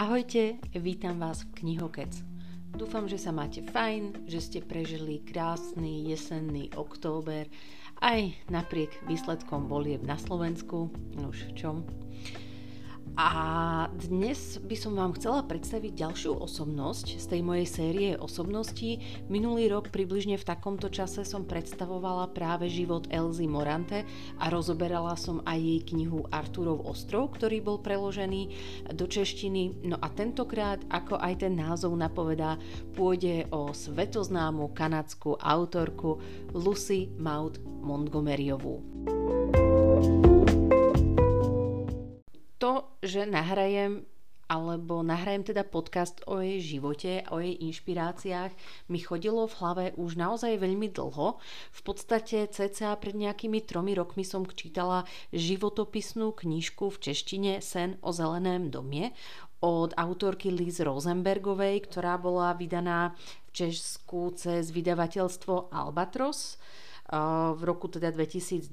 Ahojte, vítam vás v Knihokec. Dúfam, že sa máte fajn, že ste prežili krásny jesenný október aj napriek výsledkom volieb na Slovensku. Už v čom? A dnes by som vám chcela predstaviť ďalšiu osobnosť z tej mojej série osobností. Minulý rok približne v takomto čase som predstavovala práve život Elzy Morante a rozoberala som aj jej knihu Arturov ostrov, ktorý bol preložený do češtiny. No a tentokrát, ako aj ten názov napovedá, pôjde o svetoznámu kanadskú autorku Lucy Maud Montgomeryovú. To, že nahrajem alebo nahrajem teda podcast o jej živote, o jej inšpiráciách, mi chodilo v hlave už naozaj veľmi dlho. V podstate cca pred nejakými tromi rokmi som čítala životopisnú knižku v češtine Sen o zeleném domie od autorky Liz Rosenbergovej, ktorá bola vydaná v Česku cez vydavateľstvo Albatros v roku teda 2020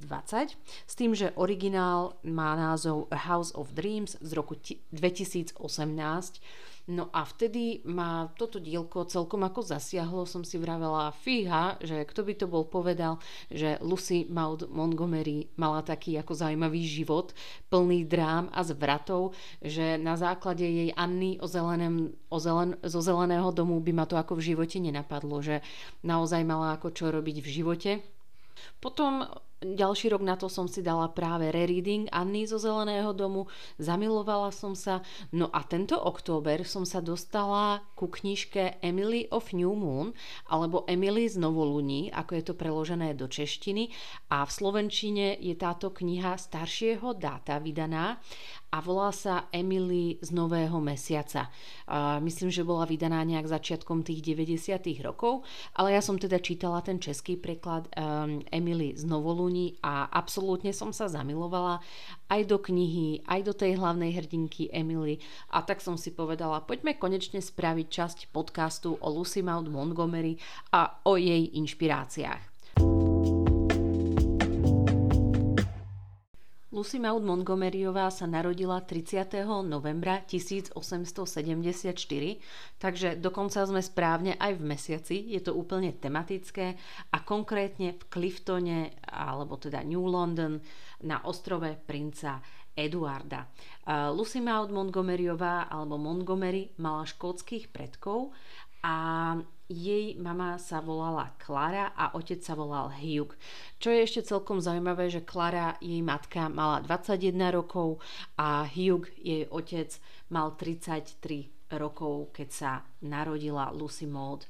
s tým, že originál má názov A House of Dreams z roku 2018 No a vtedy ma toto dielko celkom ako zasiahlo, som si vravela, fíha, že kto by to bol povedal, že Lucy Maud Montgomery mala taký ako zaujímavý život, plný drám a zvratov, že na základe jej Anny o zelenem, o zelen, zo zeleného domu by ma to ako v živote nenapadlo, že naozaj mala ako čo robiť v živote potom ďalší rok na to som si dala práve rereading Anny zo Zeleného domu, zamilovala som sa, no a tento október som sa dostala ku knižke Emily of New Moon, alebo Emily z Novoluní, ako je to preložené do češtiny a v slovenčine je táto kniha staršieho dáta vydaná a volá sa Emily z Nového mesiaca. Uh, myslím, že bola vydaná nejak začiatkom tých 90. rokov, ale ja som teda čítala ten český preklad um, Emily z Novoluní a absolútne som sa zamilovala aj do knihy, aj do tej hlavnej hrdinky Emily a tak som si povedala, poďme konečne spraviť časť podcastu o Lucy Maud Montgomery a o jej inšpiráciách. Lucy Maud Montgomeryová sa narodila 30. novembra 1874, takže dokonca sme správne aj v mesiaci, je to úplne tematické a konkrétne v Cliftone, alebo teda New London, na ostrove princa Eduarda. Lucy Maud Montgomeryová alebo Montgomery mala škótskych predkov a jej mama sa volala Klara a otec sa volal Hugh. Čo je ešte celkom zaujímavé, že Klara, jej matka, mala 21 rokov a Hugh, jej otec, mal 33 rokov, keď sa narodila Lucy Maud.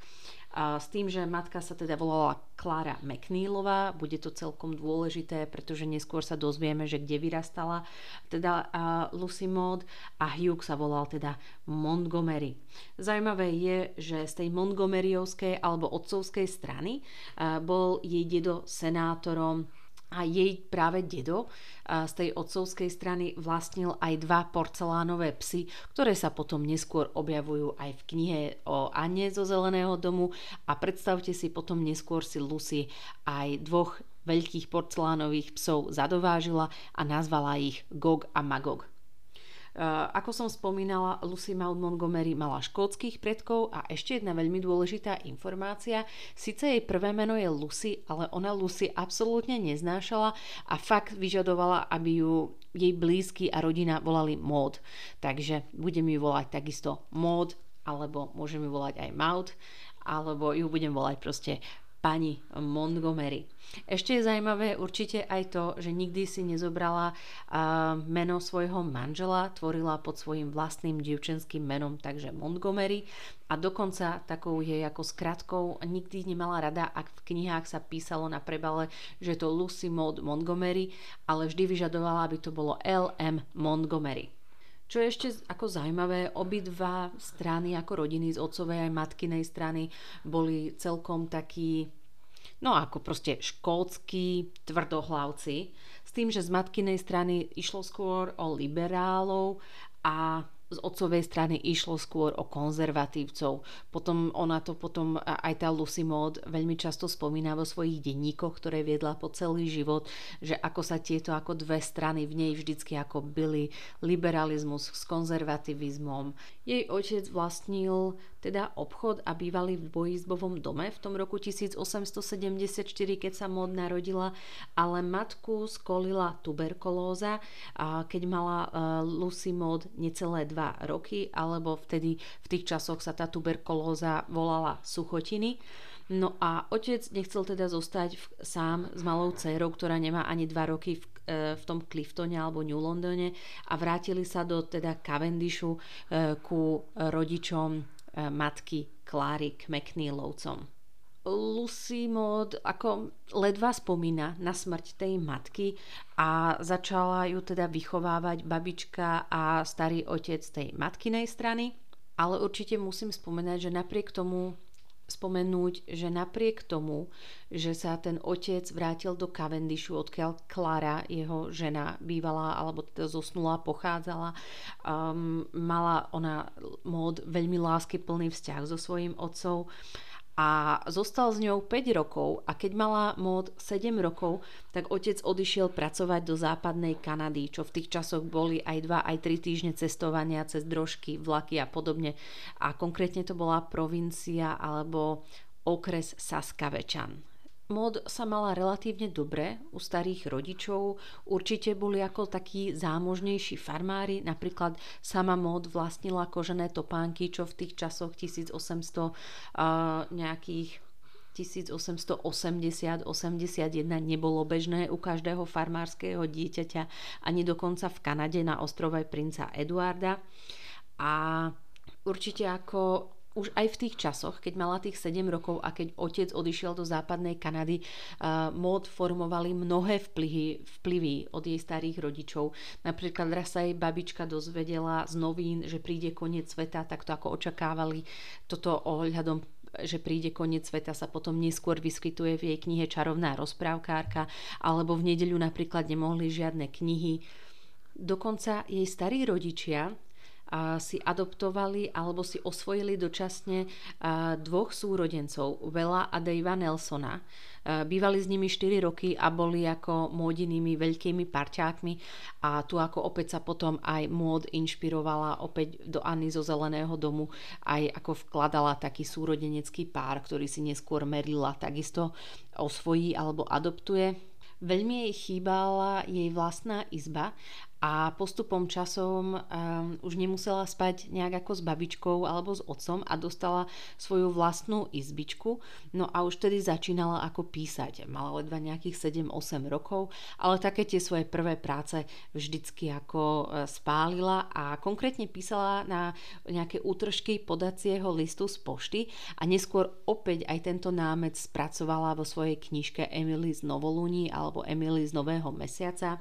S tým, že matka sa teda volala Klára McNeilová, bude to celkom dôležité, pretože neskôr sa dozvieme, že kde vyrastala teda Lucy Maud a Hugh sa volal teda Montgomery. Zaujímavé je, že z tej Montgomeryovskej alebo otcovskej strany bol jej dedo senátorom a jej práve dedo z tej otcovskej strany vlastnil aj dva porcelánové psy, ktoré sa potom neskôr objavujú aj v knihe o Anne zo Zeleného domu a predstavte si potom neskôr si Lucy aj dvoch veľkých porcelánových psov zadovážila a nazvala ich Gog a Magog. Eh, ako som spomínala, Lucy Maud Montgomery mala škótskych predkov a ešte jedna veľmi dôležitá informácia. Sice jej prvé meno je Lucy, ale ona Lucy absolútne neznášala a fakt vyžadovala, aby ju jej blízky a rodina volali Maud. Takže budem ju volať takisto Maud, alebo môžem ju volať aj Maud, alebo ju budem volať proste pani Montgomery. Ešte je zaujímavé určite aj to, že nikdy si nezobrala meno svojho manžela, tvorila pod svojim vlastným dievčenským menom, takže Montgomery a dokonca takou jej ako skratkou nikdy nemala rada, ak v knihách sa písalo na prebale, že je to Lucy Maud Montgomery, ale vždy vyžadovala, aby to bolo L.M. Montgomery. Čo je ešte ako zaujímavé, obidva strany ako rodiny z otcovej aj matkinej strany boli celkom takí no ako proste škótsky tvrdohlavci, s tým, že z matkinej strany išlo skôr o liberálov a z otcovej strany išlo skôr o konzervatívcov. Potom ona to potom, aj tá Lucy Maud veľmi často spomína vo svojich denníkoch, ktoré viedla po celý život, že ako sa tieto ako dve strany v nej vždycky ako byli liberalizmus s konzervativizmom. Jej otec vlastnil teda obchod a bývali v dvojizbovom dome v tom roku 1874, keď sa Maud narodila, ale matku skolila tuberkulóza, keď mala e, Lucy Maud necelé dva dva roky, alebo vtedy v tých časoch sa tá tuberkulóza volala suchotiny. No a otec nechcel teda zostať v, sám s malou dcerou, ktorá nemá ani dva roky v, e, v tom Cliftone alebo New Londone a vrátili sa do teda Cavendishu e, ku rodičom e, matky Clary McNeilovcom. Lucy Maud ako ledva spomína na smrť tej matky a začala ju teda vychovávať babička a starý otec tej matkinej strany. Ale určite musím spomenať, že napriek tomu spomenúť, že napriek tomu, že sa ten otec vrátil do Cavendishu, odkiaľ Klara, jeho žena, bývala alebo teda zosnula, pochádzala, um, mala ona mód veľmi lásky plný vzťah so svojím otcom a zostal s ňou 5 rokov a keď mala mód 7 rokov, tak otec odišiel pracovať do západnej Kanady, čo v tých časoch boli aj 2 aj 3 týždne cestovania cez drožky, vlaky a podobne. A konkrétne to bola provincia alebo okres Saskavečan. Mod sa mala relatívne dobre u starých rodičov, určite boli ako takí zámožnejší farmári, napríklad sama Mod vlastnila kožené topánky, čo v tých časoch 1800 uh, nejakých 1880-81 nebolo bežné u každého farmárskeho dieťaťa, ani dokonca v Kanade na ostrove princa Eduarda. A určite ako už aj v tých časoch, keď mala tých 7 rokov a keď otec odišiel do západnej Kanady, uh, mód formovali mnohé vplyvy, vplyvy od jej starých rodičov. Napríklad raz sa jej babička dozvedela z novín, že príde koniec sveta, tak to ako očakávali toto ohľadom že príde koniec sveta sa potom neskôr vyskytuje v jej knihe Čarovná rozprávkárka alebo v nedeľu napríklad nemohli žiadne knihy. Dokonca jej starí rodičia si adoptovali alebo si osvojili dočasne dvoch súrodencov, Vela a Davea Nelsona. Bývali s nimi 4 roky a boli ako módinými veľkými parťákmi a tu ako opäť sa potom aj mód inšpirovala opäť do Anny zo Zeleného domu aj ako vkladala taký súrodenecký pár, ktorý si neskôr merila takisto osvojí alebo adoptuje. Veľmi jej chýbala jej vlastná izba a postupom časom um, už nemusela spať nejak ako s babičkou alebo s otcom a dostala svoju vlastnú izbičku. No a už tedy začínala ako písať. Mala ledva nejakých 7-8 rokov, ale také tie svoje prvé práce vždycky ako e, spálila a konkrétne písala na nejaké útržky podacieho listu z pošty a neskôr opäť aj tento námec spracovala vo svojej knižke Emily z Novolúni alebo Emily z Nového mesiaca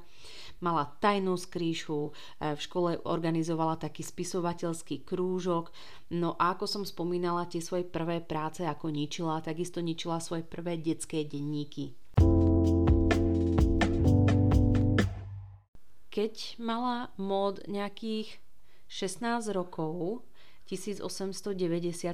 mala tajnú skrýšu, e, v škole organizovala taký spisovateľský krúžok. No a ako som spomínala, tie svoje prvé práce ako ničila, takisto ničila svoje prvé detské denníky. Keď mala mod nejakých 16 rokov, 1890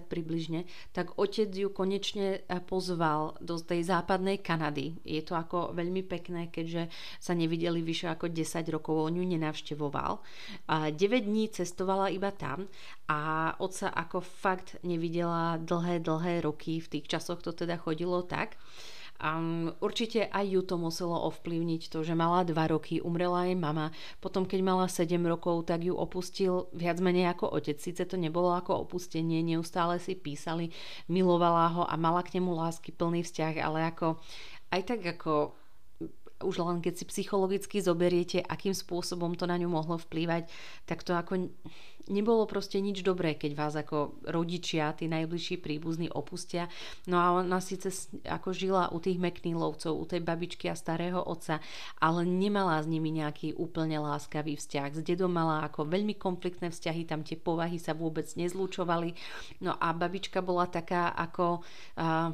približne, tak otec ju konečne eh, pozval do tej západnej Kanady. Je to ako veľmi pekné, keďže sa nevideli vyše ako 10 rokov, on ju nenavštevoval. A 9 dní cestovala iba tam a otca ako fakt nevidela dlhé, dlhé roky. V tých časoch to teda chodilo tak. Um, určite aj ju to muselo ovplyvniť to, že mala 2 roky, umrela jej mama, potom keď mala 7 rokov, tak ju opustil viac menej ako otec. Sice to nebolo ako opustenie, neustále si písali, milovala ho a mala k nemu lásky plný vzťah, ale ako aj tak ako už len keď si psychologicky zoberiete, akým spôsobom to na ňu mohlo vplývať, tak to ako nebolo proste nič dobré, keď vás ako rodičia, tí najbližší príbuzní opustia. No a ona síce ako žila u tých McNeilovcov, u tej babičky a starého otca, ale nemala s nimi nejaký úplne láskavý vzťah. S dedom mala ako veľmi konfliktné vzťahy, tam tie povahy sa vôbec nezlúčovali. No a babička bola taká ako... Uh,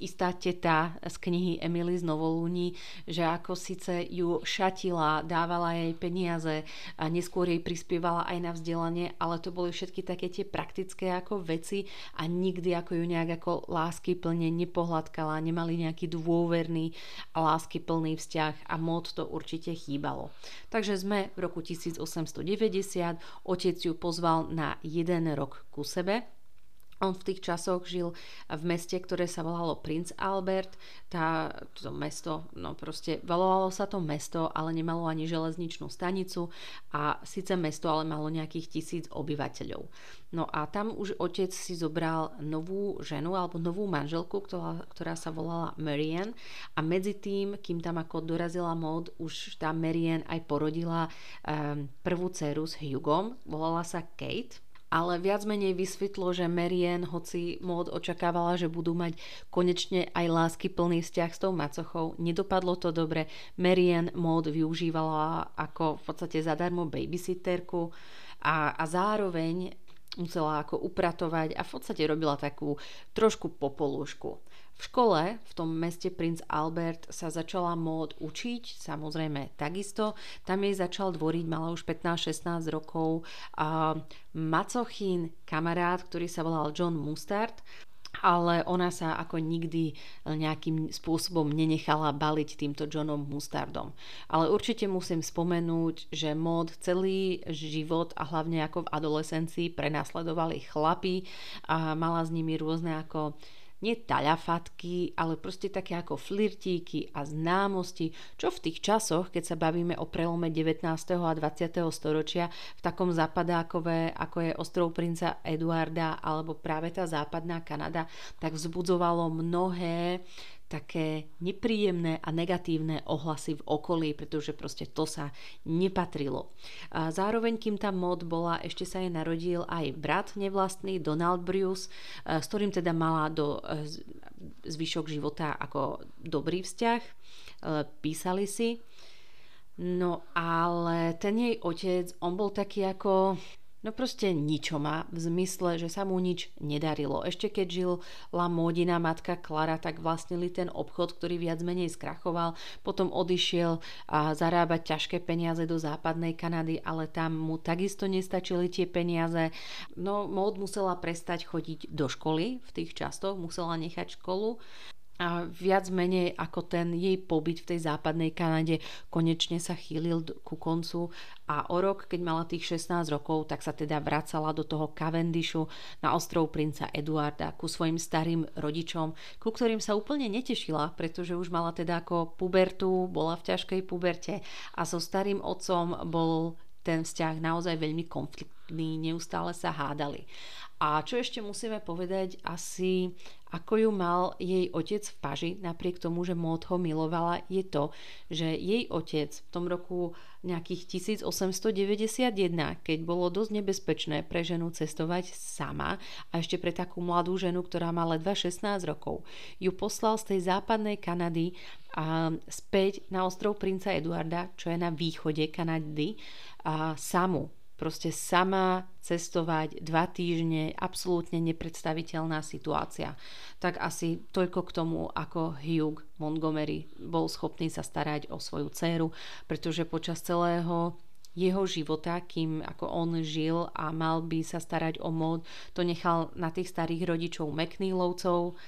istá teta z knihy Emily z Novolúni, že ako síce ju šatila, dávala jej peniaze a neskôr jej prispievala aj na vzdelanie, ale to boli všetky také tie praktické ako veci a nikdy ako ju nejak ako lásky plne nepohľadkala, nemali nejaký dôverný a lásky plný vzťah a mod to určite chýbalo. Takže sme v roku 1890, otec ju pozval na jeden rok ku sebe, on v tých časoch žil v meste, ktoré sa volalo Prince Albert. Tá, to mesto, no proste, volalo sa to mesto, ale nemalo ani železničnú stanicu a síce mesto, ale malo nejakých tisíc obyvateľov. No a tam už otec si zobral novú ženu alebo novú manželku, ktorá, ktorá sa volala Marianne a medzi tým, kým tam ako dorazila mod, už tá Marianne aj porodila um, prvú dceru s Hugom, volala sa Kate ale viac menej vysvetlo, že Marian, hoci mód očakávala, že budú mať konečne aj lásky plný vzťah s tou macochou, nedopadlo to dobre. Marian mód využívala ako v podstate zadarmo babysitterku a, a zároveň musela ako upratovať a v podstate robila takú trošku popolúšku. V škole v tom meste Prince Albert sa začala mód učiť, samozrejme takisto. Tam jej začal dvoriť, mala už 15-16 rokov, a macochin kamarát, ktorý sa volal John Mustard ale ona sa ako nikdy nejakým spôsobom nenechala baliť týmto Johnom Mustardom. Ale určite musím spomenúť, že mod celý život a hlavne ako v adolescencii prenasledovali chlapy a mala s nimi rôzne ako nie taľafatky, ale proste také ako flirtíky a známosti, čo v tých časoch, keď sa bavíme o prelome 19. a 20. storočia, v takom zapadákové, ako je ostrov princa Eduarda alebo práve tá západná Kanada, tak vzbudzovalo mnohé také nepríjemné a negatívne ohlasy v okolí, pretože proste to sa nepatrilo. A zároveň, kým tá mod bola, ešte sa jej narodil aj brat nevlastný, Donald Bruce, s ktorým teda mala do e, zvyšok života ako dobrý vzťah. E, písali si. No ale ten jej otec, on bol taký ako No proste ničoma, v zmysle, že sa mu nič nedarilo. Ešte keď žila módina matka Klara, tak vlastnili ten obchod, ktorý viac menej skrachoval. Potom odišiel a zarábať ťažké peniaze do západnej Kanady, ale tam mu takisto nestačili tie peniaze. No mód musela prestať chodiť do školy v tých častoch, musela nechať školu a viac menej ako ten jej pobyt v tej západnej Kanade konečne sa chýlil ku koncu a o rok, keď mala tých 16 rokov, tak sa teda vracala do toho Cavendishu na ostrov princa Eduarda ku svojim starým rodičom, ku ktorým sa úplne netešila, pretože už mala teda ako pubertu, bola v ťažkej puberte a so starým otcom bol ten vzťah naozaj veľmi konfliktný, neustále sa hádali. A čo ešte musíme povedať, asi ako ju mal jej otec v paži, napriek tomu, že Mód ho milovala, je to, že jej otec v tom roku nejakých 1891, keď bolo dosť nebezpečné pre ženu cestovať sama a ešte pre takú mladú ženu, ktorá má ledva 16 rokov, ju poslal z tej západnej Kanady a späť na ostrov princa Eduarda, čo je na východe Kanady, a samu proste sama cestovať dva týždne, absolútne nepredstaviteľná situácia. Tak asi toľko k tomu, ako Hugh Montgomery bol schopný sa starať o svoju dceru, pretože počas celého jeho života, kým ako on žil a mal by sa starať o mód, to nechal na tých starých rodičov McNeilovcov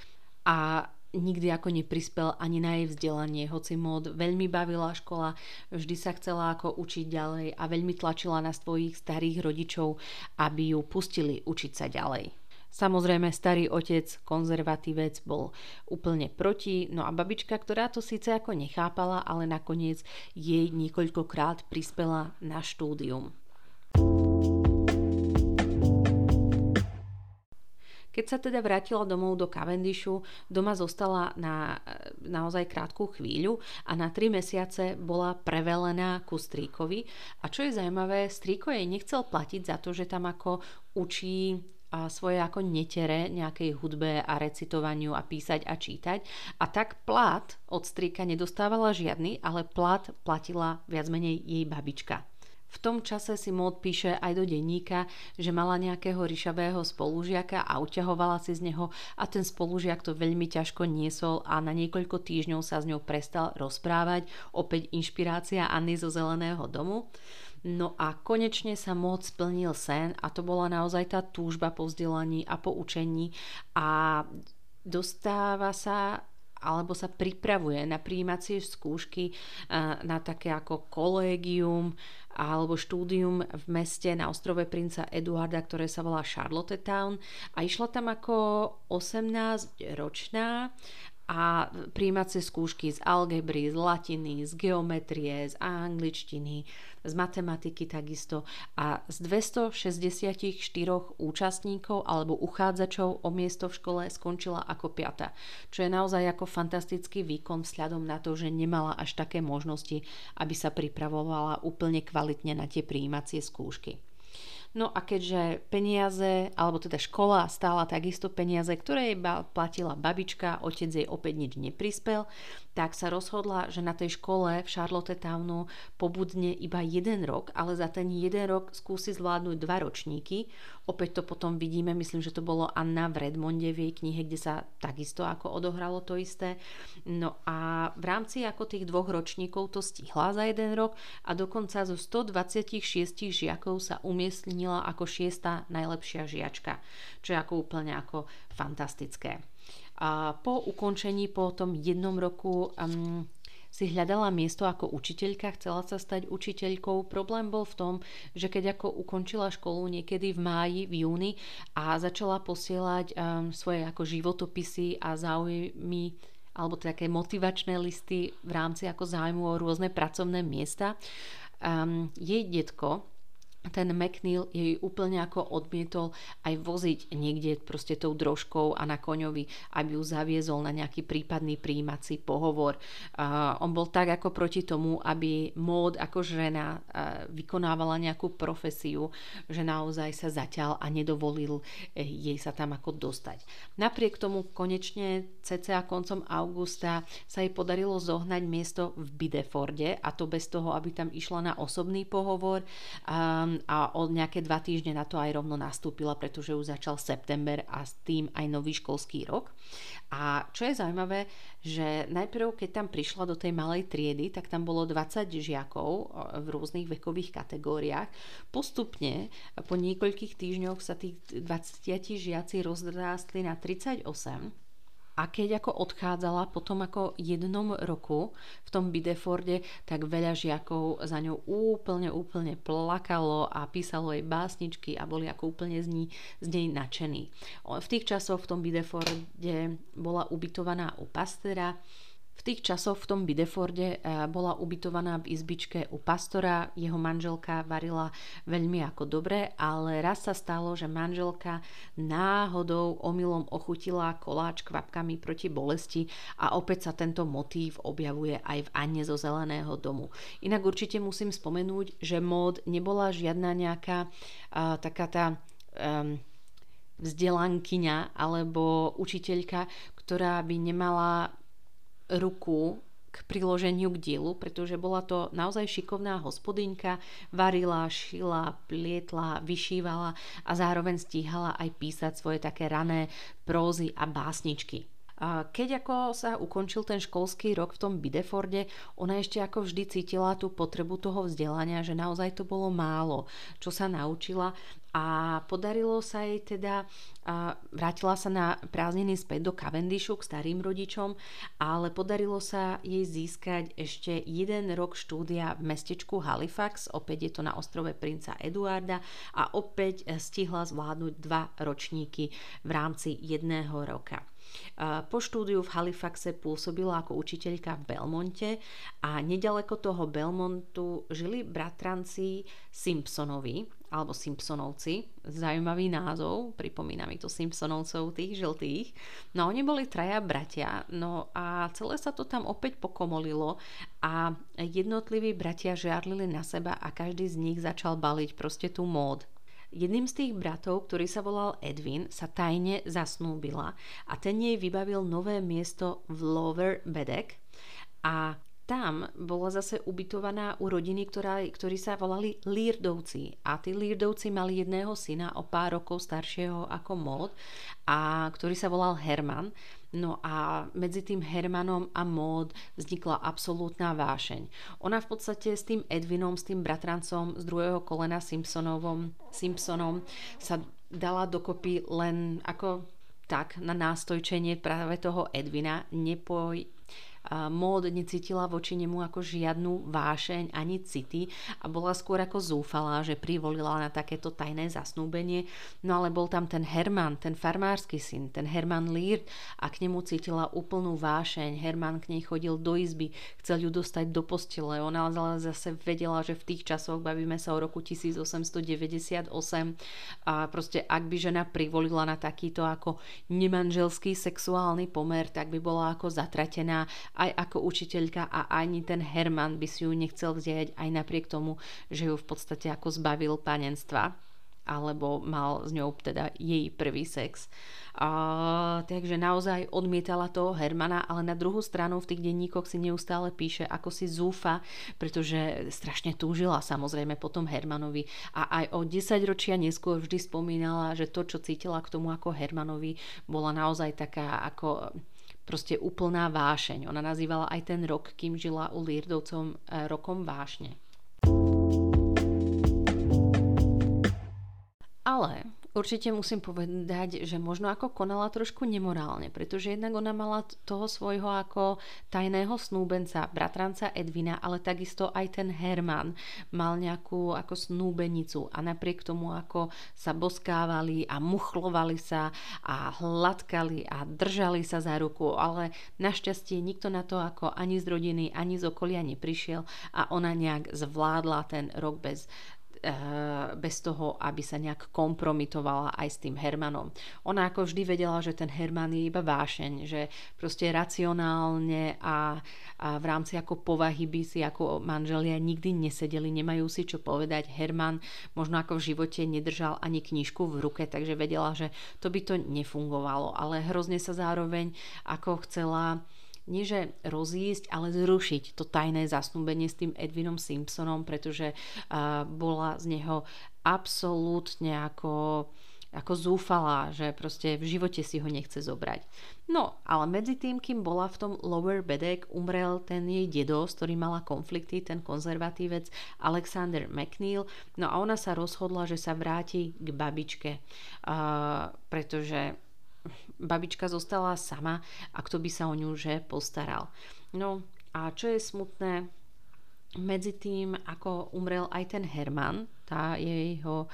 a nikdy ako neprispel ani na jej vzdelanie, hoci mód veľmi bavila škola, vždy sa chcela ako učiť ďalej a veľmi tlačila na svojich starých rodičov, aby ju pustili učiť sa ďalej. Samozrejme, starý otec, konzervatívec, bol úplne proti, no a babička, ktorá to síce ako nechápala, ale nakoniec jej niekoľkokrát prispela na štúdium. Keď sa teda vrátila domov do Cavendishu, doma zostala na naozaj krátku chvíľu a na tri mesiace bola prevelená ku strýkovi. A čo je zaujímavé, strýko jej nechcel platiť za to, že tam ako učí a svoje ako netere nejakej hudbe a recitovaniu a písať a čítať. A tak plat od strýka nedostávala žiadny, ale plat platila viac menej jej babička. V tom čase si Maud píše aj do denníka, že mala nejakého ryšavého spolužiaka a uťahovala si z neho a ten spolužiak to veľmi ťažko niesol a na niekoľko týždňov sa s ňou prestal rozprávať. Opäť inšpirácia Anny zo Zeleného domu. No a konečne sa moc splnil sen a to bola naozaj tá túžba po vzdelaní a po učení a dostáva sa alebo sa pripravuje na príjímacie skúšky na také ako kolégium alebo štúdium v meste na ostrove princa Eduarda, ktoré sa volá Charlottetown. A išla tam ako 18 ročná a príjmacie skúšky z algebry, z latiny, z geometrie, z angličtiny, z matematiky takisto a z 264 účastníkov alebo uchádzačov o miesto v škole skončila ako piata, čo je naozaj ako fantastický výkon vzhľadom na to, že nemala až také možnosti, aby sa pripravovala úplne kvalitne na tie príjmacie skúšky. No a keďže peniaze, alebo teda škola stála takisto peniaze, ktoré jej platila babička, otec jej opäť nič neprispel, tak sa rozhodla, že na tej škole v Charlottetownu pobudne iba jeden rok, ale za ten jeden rok skúsi zvládnuť dva ročníky. Opäť to potom vidíme, myslím, že to bolo Anna v Redmonde v jej knihe, kde sa takisto ako odohralo to isté. No a v rámci ako tých dvoch ročníkov to stihla za jeden rok a dokonca zo 126 žiakov sa umiestnila ako šiesta najlepšia žiačka, čo je ako úplne ako fantastické. A po ukončení, po tom jednom roku um, si hľadala miesto ako učiteľka, chcela sa stať učiteľkou. Problém bol v tom, že keď ako ukončila školu niekedy v máji, v júni a začala posielať um, svoje ako životopisy a záujmy alebo také motivačné listy v rámci ako zájmu o rôzne pracovné miesta. Um, jej detko, ten McNeil jej úplne ako odmietol aj voziť niekde proste tou drožkou a na koňovi, aby ju zaviezol na nejaký prípadný príjímací pohovor. Uh, on bol tak ako proti tomu, aby mód ako žena uh, vykonávala nejakú profesiu, že naozaj sa zaťal a nedovolil eh, jej sa tam ako dostať. Napriek tomu konečne cca koncom augusta sa jej podarilo zohnať miesto v Bideforde a to bez toho, aby tam išla na osobný pohovor. Um, a o nejaké dva týždne na to aj rovno nastúpila, pretože už začal september a s tým aj nový školský rok. A čo je zaujímavé, že najprv, keď tam prišla do tej malej triedy, tak tam bolo 20 žiakov v rôznych vekových kategóriách. Postupne po niekoľkých týždňoch sa tých 20 žiaci rozrástli na 38 a keď ako odchádzala potom ako jednom roku v tom Bideforde, tak veľa žiakov za ňou úplne, úplne plakalo a písalo jej básničky a boli ako úplne z, ní, z nej nadšení. V tých časoch v tom Bideforde bola ubytovaná u pastera, v tých časoch v tom Bideforde eh, bola ubytovaná v izbičke u pastora, jeho manželka varila veľmi ako dobre, ale raz sa stalo, že manželka náhodou omylom ochutila koláč kvapkami proti bolesti a opäť sa tento motív objavuje aj v Anne zo Zeleného domu. Inak určite musím spomenúť, že mód nebola žiadna nejaká uh, taká tá um, vzdelankyňa alebo učiteľka, ktorá by nemala ruku k priloženiu k dielu, pretože bola to naozaj šikovná hospodynka, varila, šila, plietla, vyšívala a zároveň stíhala aj písať svoje také rané prózy a básničky. Keď ako sa ukončil ten školský rok v tom Bideforde, ona ešte ako vždy cítila tú potrebu toho vzdelania, že naozaj to bolo málo, čo sa naučila a podarilo sa jej teda, vrátila sa na prázdniny späť do Cavendishu k starým rodičom, ale podarilo sa jej získať ešte jeden rok štúdia v mestečku Halifax, opäť je to na ostrove princa Eduarda a opäť stihla zvládnuť dva ročníky v rámci jedného roka. Po štúdiu v Halifaxe pôsobila ako učiteľka v Belmonte a nedaleko toho Belmontu žili bratranci Simpsonovi, alebo Simpsonovci, zaujímavý názov, pripomína mi to Simpsonovcov, tých žltých. No oni boli traja bratia, no a celé sa to tam opäť pokomolilo a jednotliví bratia žiarlili na seba a každý z nich začal baliť proste tú mód. Jedným z tých bratov, ktorý sa volal Edwin, sa tajne zasnúbila a ten jej vybavil nové miesto v Lower Bedek a tam bola zase ubytovaná u rodiny, ktorá, ktorí sa volali Lírdovci. A tí Lírdovci mali jedného syna o pár rokov staršieho ako Mod, a ktorý sa volal Herman. No a medzi tým Hermanom a Mód vznikla absolútna vášeň. Ona v podstate s tým Edvinom, s tým bratrancom z druhého kolena Simpsonovom, Simpsonom sa dala dokopy len ako tak na nástojčenie práve toho Edvina. Nepoj, mód necítila voči nemu ako žiadnu vášeň ani city a bola skôr ako zúfalá, že privolila na takéto tajné zasnúbenie. No ale bol tam ten Herman, ten farmársky syn, ten Herman Lear a k nemu cítila úplnú vášeň. Herman k nej chodil do izby, chcel ju dostať do postele. Ona ale zase vedela, že v tých časoch, bavíme sa o roku 1898, a proste ak by žena privolila na takýto ako nemanželský sexuálny pomer, tak by bola ako zatratená aj ako učiteľka a ani ten Herman by si ju nechcel vziať aj napriek tomu, že ju v podstate ako zbavil panenstva alebo mal s ňou teda jej prvý sex. A, takže naozaj odmietala toho Hermana, ale na druhú stranu v tých denníkoch si neustále píše, ako si zúfa, pretože strašne túžila samozrejme potom Hermanovi a aj o 10 ročia neskôr vždy spomínala, že to, čo cítila k tomu ako Hermanovi, bola naozaj taká ako proste úplná vášeň. Ona nazývala aj ten rok, kým žila u Lírdovcom, e, rokom vášne. Ale určite musím povedať, že možno ako konala trošku nemorálne, pretože jednak ona mala toho svojho ako tajného snúbenca, bratranca Edvina, ale takisto aj ten Herman mal nejakú ako snúbenicu. A napriek tomu ako sa boskávali a muchlovali sa a hladkali a držali sa za ruku, ale našťastie nikto na to ako ani z rodiny, ani z okolia neprišiel a ona nejak zvládla ten rok bez bez toho, aby sa nejak kompromitovala aj s tým Hermanom. Ona ako vždy vedela, že ten Herman je iba vášeň, že proste racionálne a, a v rámci ako povahy by si ako manželia nikdy nesedeli, nemajú si čo povedať. Herman možno ako v živote nedržal ani knižku v ruke, takže vedela, že to by to nefungovalo, ale hrozne sa zároveň ako chcela nie že rozísť, ale zrušiť to tajné zasnúbenie s tým Edvinom Simpsonom, pretože uh, bola z neho absolútne ako ako zúfala, že proste v živote si ho nechce zobrať. No, ale medzi tým, kým bola v tom Lower Bedek, umrel ten jej dedo, s ktorým mala konflikty, ten konzervatívec Alexander McNeil. No a ona sa rozhodla, že sa vráti k babičke, uh, pretože babička zostala sama a kto by sa o ňu že postaral. No a čo je smutné, medzi tým, ako umrel aj ten Herman, tá jeho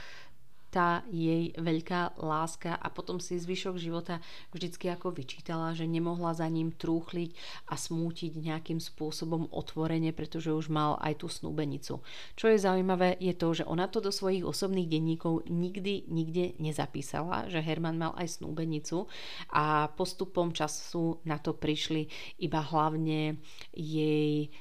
tá jej veľká láska a potom si zvyšok života vždycky ako vyčítala, že nemohla za ním trúchliť a smútiť nejakým spôsobom otvorene, pretože už mal aj tú snúbenicu. Čo je zaujímavé je to, že ona to do svojich osobných denníkov nikdy nikde nezapísala, že Herman mal aj snúbenicu a postupom času na to prišli iba hlavne jej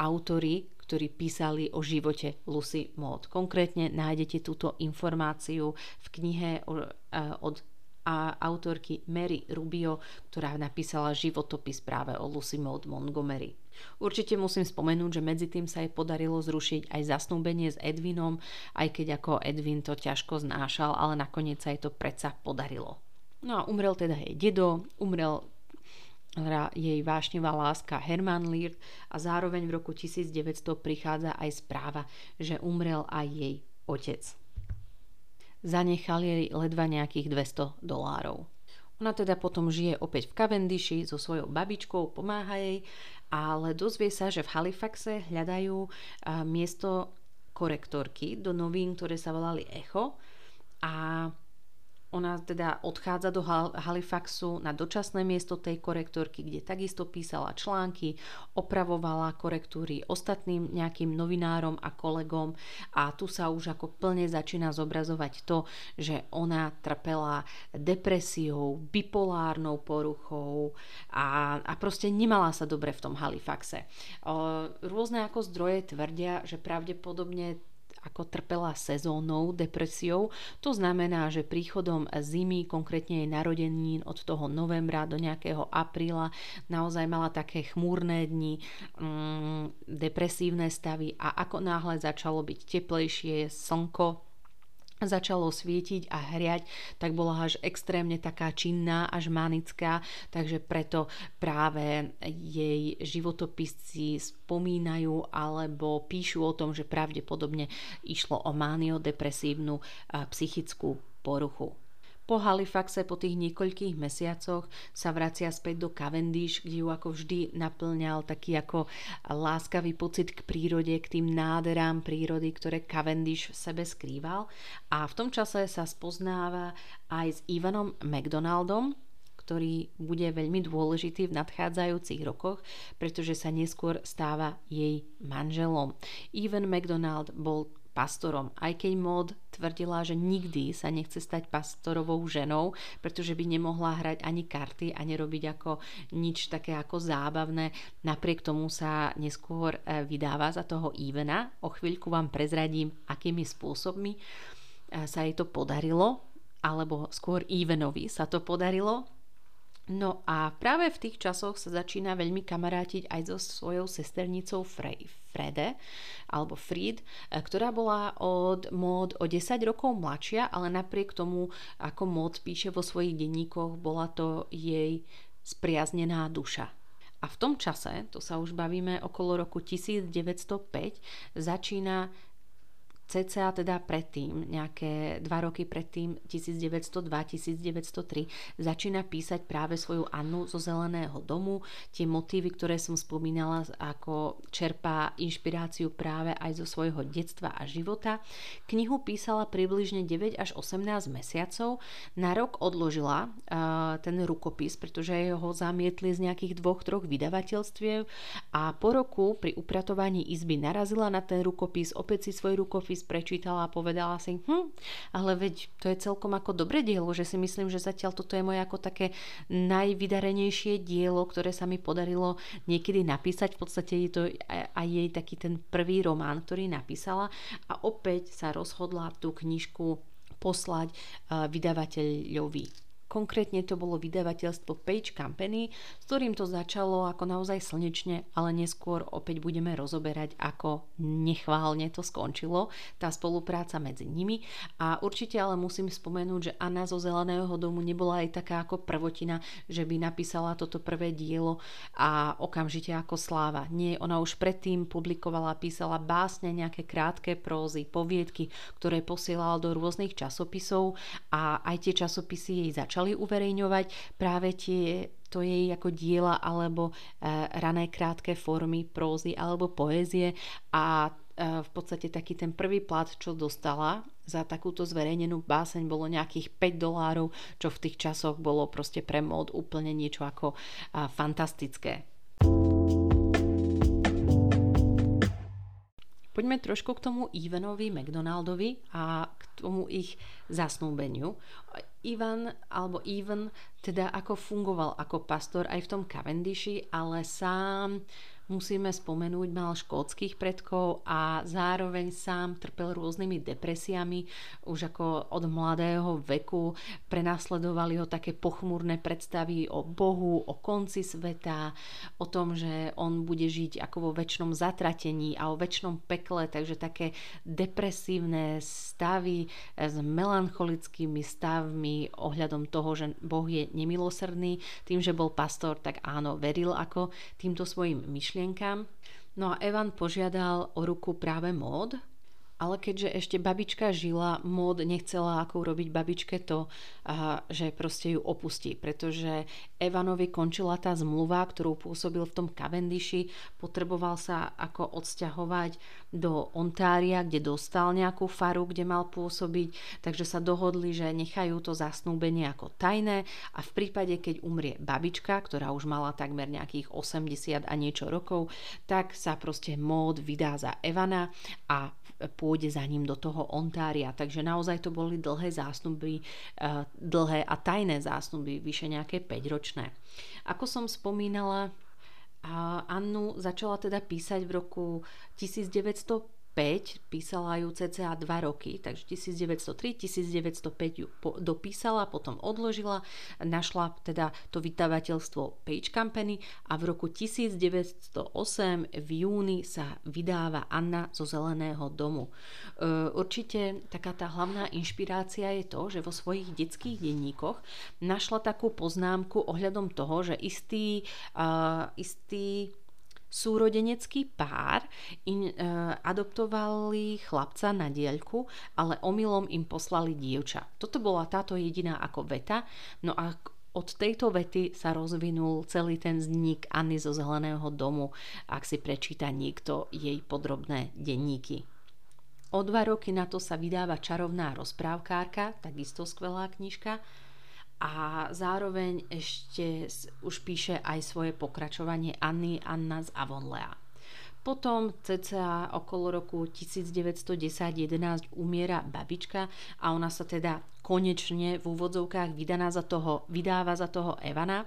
autory, ktorí písali o živote Lucy Maud. Konkrétne nájdete túto informáciu v knihe od a autorky Mary Rubio, ktorá napísala životopis práve o Lucy Maud Montgomery. Určite musím spomenúť, že medzi tým sa jej podarilo zrušiť aj zasnúbenie s Edvinom, aj keď ako Edwin to ťažko znášal, ale nakoniec sa jej to predsa podarilo. No a umrel teda jej dedo, umrel jej vášnevá láska Herman Lear a zároveň v roku 1900 prichádza aj správa, že umrel aj jej otec. Zanechal jej ledva nejakých 200 dolárov. Ona teda potom žije opäť v Cavendishi so svojou babičkou, pomáha jej, ale dozvie sa, že v Halifaxe hľadajú miesto korektorky do novín, ktoré sa volali Echo a ona teda odchádza do Halifaxu na dočasné miesto tej korektorky, kde takisto písala články, opravovala korektúry ostatným nejakým novinárom a kolegom a tu sa už ako plne začína zobrazovať to, že ona trpela depresiou, bipolárnou poruchou a, a proste nemala sa dobre v tom Halifaxe. Rôzne ako zdroje tvrdia, že pravdepodobne ako trpela sezónnou depresiou. To znamená, že príchodom zimy, konkrétne jej narodenín od toho novembra do nejakého apríla, naozaj mala také chmúrne dni, mm, depresívne stavy a ako náhle začalo byť teplejšie, slnko, začalo svietiť a hriať, tak bola až extrémne taká činná, až manická, takže preto práve jej životopisci spomínajú alebo píšu o tom, že pravdepodobne išlo o mánio-depresívnu psychickú poruchu. Po Halifaxe po tých niekoľkých mesiacoch sa vracia späť do Cavendish, kde ju ako vždy naplňal taký ako láskavý pocit k prírode, k tým nádherám prírody, ktoré Cavendish v sebe skrýval. A v tom čase sa spoznáva aj s Ivanom McDonaldom, ktorý bude veľmi dôležitý v nadchádzajúcich rokoch, pretože sa neskôr stáva jej manželom. Ivan McDonald bol pastorom, aj keď Mod tvrdila, že nikdy sa nechce stať pastorovou ženou, pretože by nemohla hrať ani karty a nerobiť ako nič také ako zábavné. Napriek tomu sa neskôr e, vydáva za toho Ivena. O chvíľku vám prezradím, akými spôsobmi e, sa jej to podarilo, alebo skôr Ivenovi sa to podarilo No a práve v tých časoch sa začína veľmi kamarátiť aj so svojou sesternicou Frey, Frede, alebo Fried, e, ktorá bola od mód o 10 rokov mladšia, ale napriek tomu, ako mód píše vo svojich denníkoch, bola to jej spriaznená duša. A v tom čase, to sa už bavíme okolo roku 1905, začína cca teda predtým, nejaké dva roky predtým, 1902-1903, začína písať práve svoju Annu zo Zeleného domu. Tie motívy, ktoré som spomínala, ako čerpá inšpiráciu práve aj zo svojho detstva a života. Knihu písala približne 9 až 18 mesiacov. Na rok odložila uh, ten rukopis, pretože ho zamietli z nejakých dvoch, troch vydavateľstiev a po roku pri upratovaní izby narazila na ten rukopis, opäť si svoj rukopis spis prečítala a povedala si, hm, ale veď to je celkom ako dobre dielo, že si myslím, že zatiaľ toto je moje ako také najvydarenejšie dielo, ktoré sa mi podarilo niekedy napísať. V podstate je to aj jej taký ten prvý román, ktorý napísala a opäť sa rozhodla tú knižku poslať eh, vydavateľovi Konkrétne to bolo vydavateľstvo Page Company, s ktorým to začalo ako naozaj slnečne, ale neskôr opäť budeme rozoberať, ako nechválne to skončilo, tá spolupráca medzi nimi. A určite ale musím spomenúť, že Anna zo Zeleného domu nebola aj taká ako prvotina, že by napísala toto prvé dielo a okamžite ako sláva. Nie, ona už predtým publikovala, písala básne, nejaké krátke prózy, poviedky, ktoré posielala do rôznych časopisov a aj tie časopisy jej začali začali uverejňovať práve tie to jej ako diela alebo e, rané krátke formy prózy alebo poézie a e, v podstate taký ten prvý plat, čo dostala za takúto zverejnenú báseň bolo nejakých 5 dolárov, čo v tých časoch bolo proste pre mód úplne niečo ako fantastické. Poďme trošku k tomu Ivanovi McDonaldovi a k tomu ich zasnúbeniu. Ivan alebo Ivan teda ako fungoval ako pastor aj v tom Cavendishi, ale sám musíme spomenúť, mal škótskych predkov a zároveň sám trpel rôznymi depresiami. Už ako od mladého veku prenasledovali ho také pochmúrne predstavy o Bohu, o konci sveta, o tom, že on bude žiť ako vo väčšnom zatratení a o väčšnom pekle, takže také depresívne stavy s melancholickými stavmi ohľadom toho, že Boh je nemilosrdný. Tým, že bol pastor, tak áno, veril ako týmto svojim myšlienkam myšlienkam. No a Evan požiadal o ruku práve mód, ale keďže ešte babička žila, mód nechcela ako urobiť babičke to, že proste ju opustí, pretože Evanovi končila tá zmluva, ktorú pôsobil v tom Cavendishi, potreboval sa ako odsťahovať do Ontária, kde dostal nejakú faru, kde mal pôsobiť, takže sa dohodli, že nechajú to zasnúbenie ako tajné. A v prípade, keď umrie babička, ktorá už mala takmer nejakých 80 a niečo rokov, tak sa proste mód vydá za Evana a pôjde za ním do toho Ontária. Takže naozaj to boli dlhé zásnuby, eh, dlhé a tajné zásnuby, vyše nejaké 5 ročné. Ako som spomínala, Annu začala teda písať v roku 1905 písala ju cca 2 roky, takže 1903, 1905 ju dopísala, potom odložila, našla teda to vydavateľstvo Page Company a v roku 1908 v júni sa vydáva Anna zo Zeleného domu. E, určite taká tá hlavná inšpirácia je to, že vo svojich detských denníkoch našla takú poznámku ohľadom toho, že istý, uh, istý súrodenecký pár in, e, adoptovali chlapca na diaľku, ale omylom im poslali dievča. Toto bola táto jediná ako veta, no a od tejto vety sa rozvinul celý ten zník Anny zo Zeleného domu, ak si prečíta niekto jej podrobné denníky. O dva roky na to sa vydáva čarovná rozprávkárka, takisto skvelá knižka, a zároveň ešte už píše aj svoje pokračovanie Anny Anna z Avonlea. Potom cca okolo roku 1910-11 umiera babička a ona sa teda konečne v úvodzovkách vydaná za toho, vydáva za toho Evana,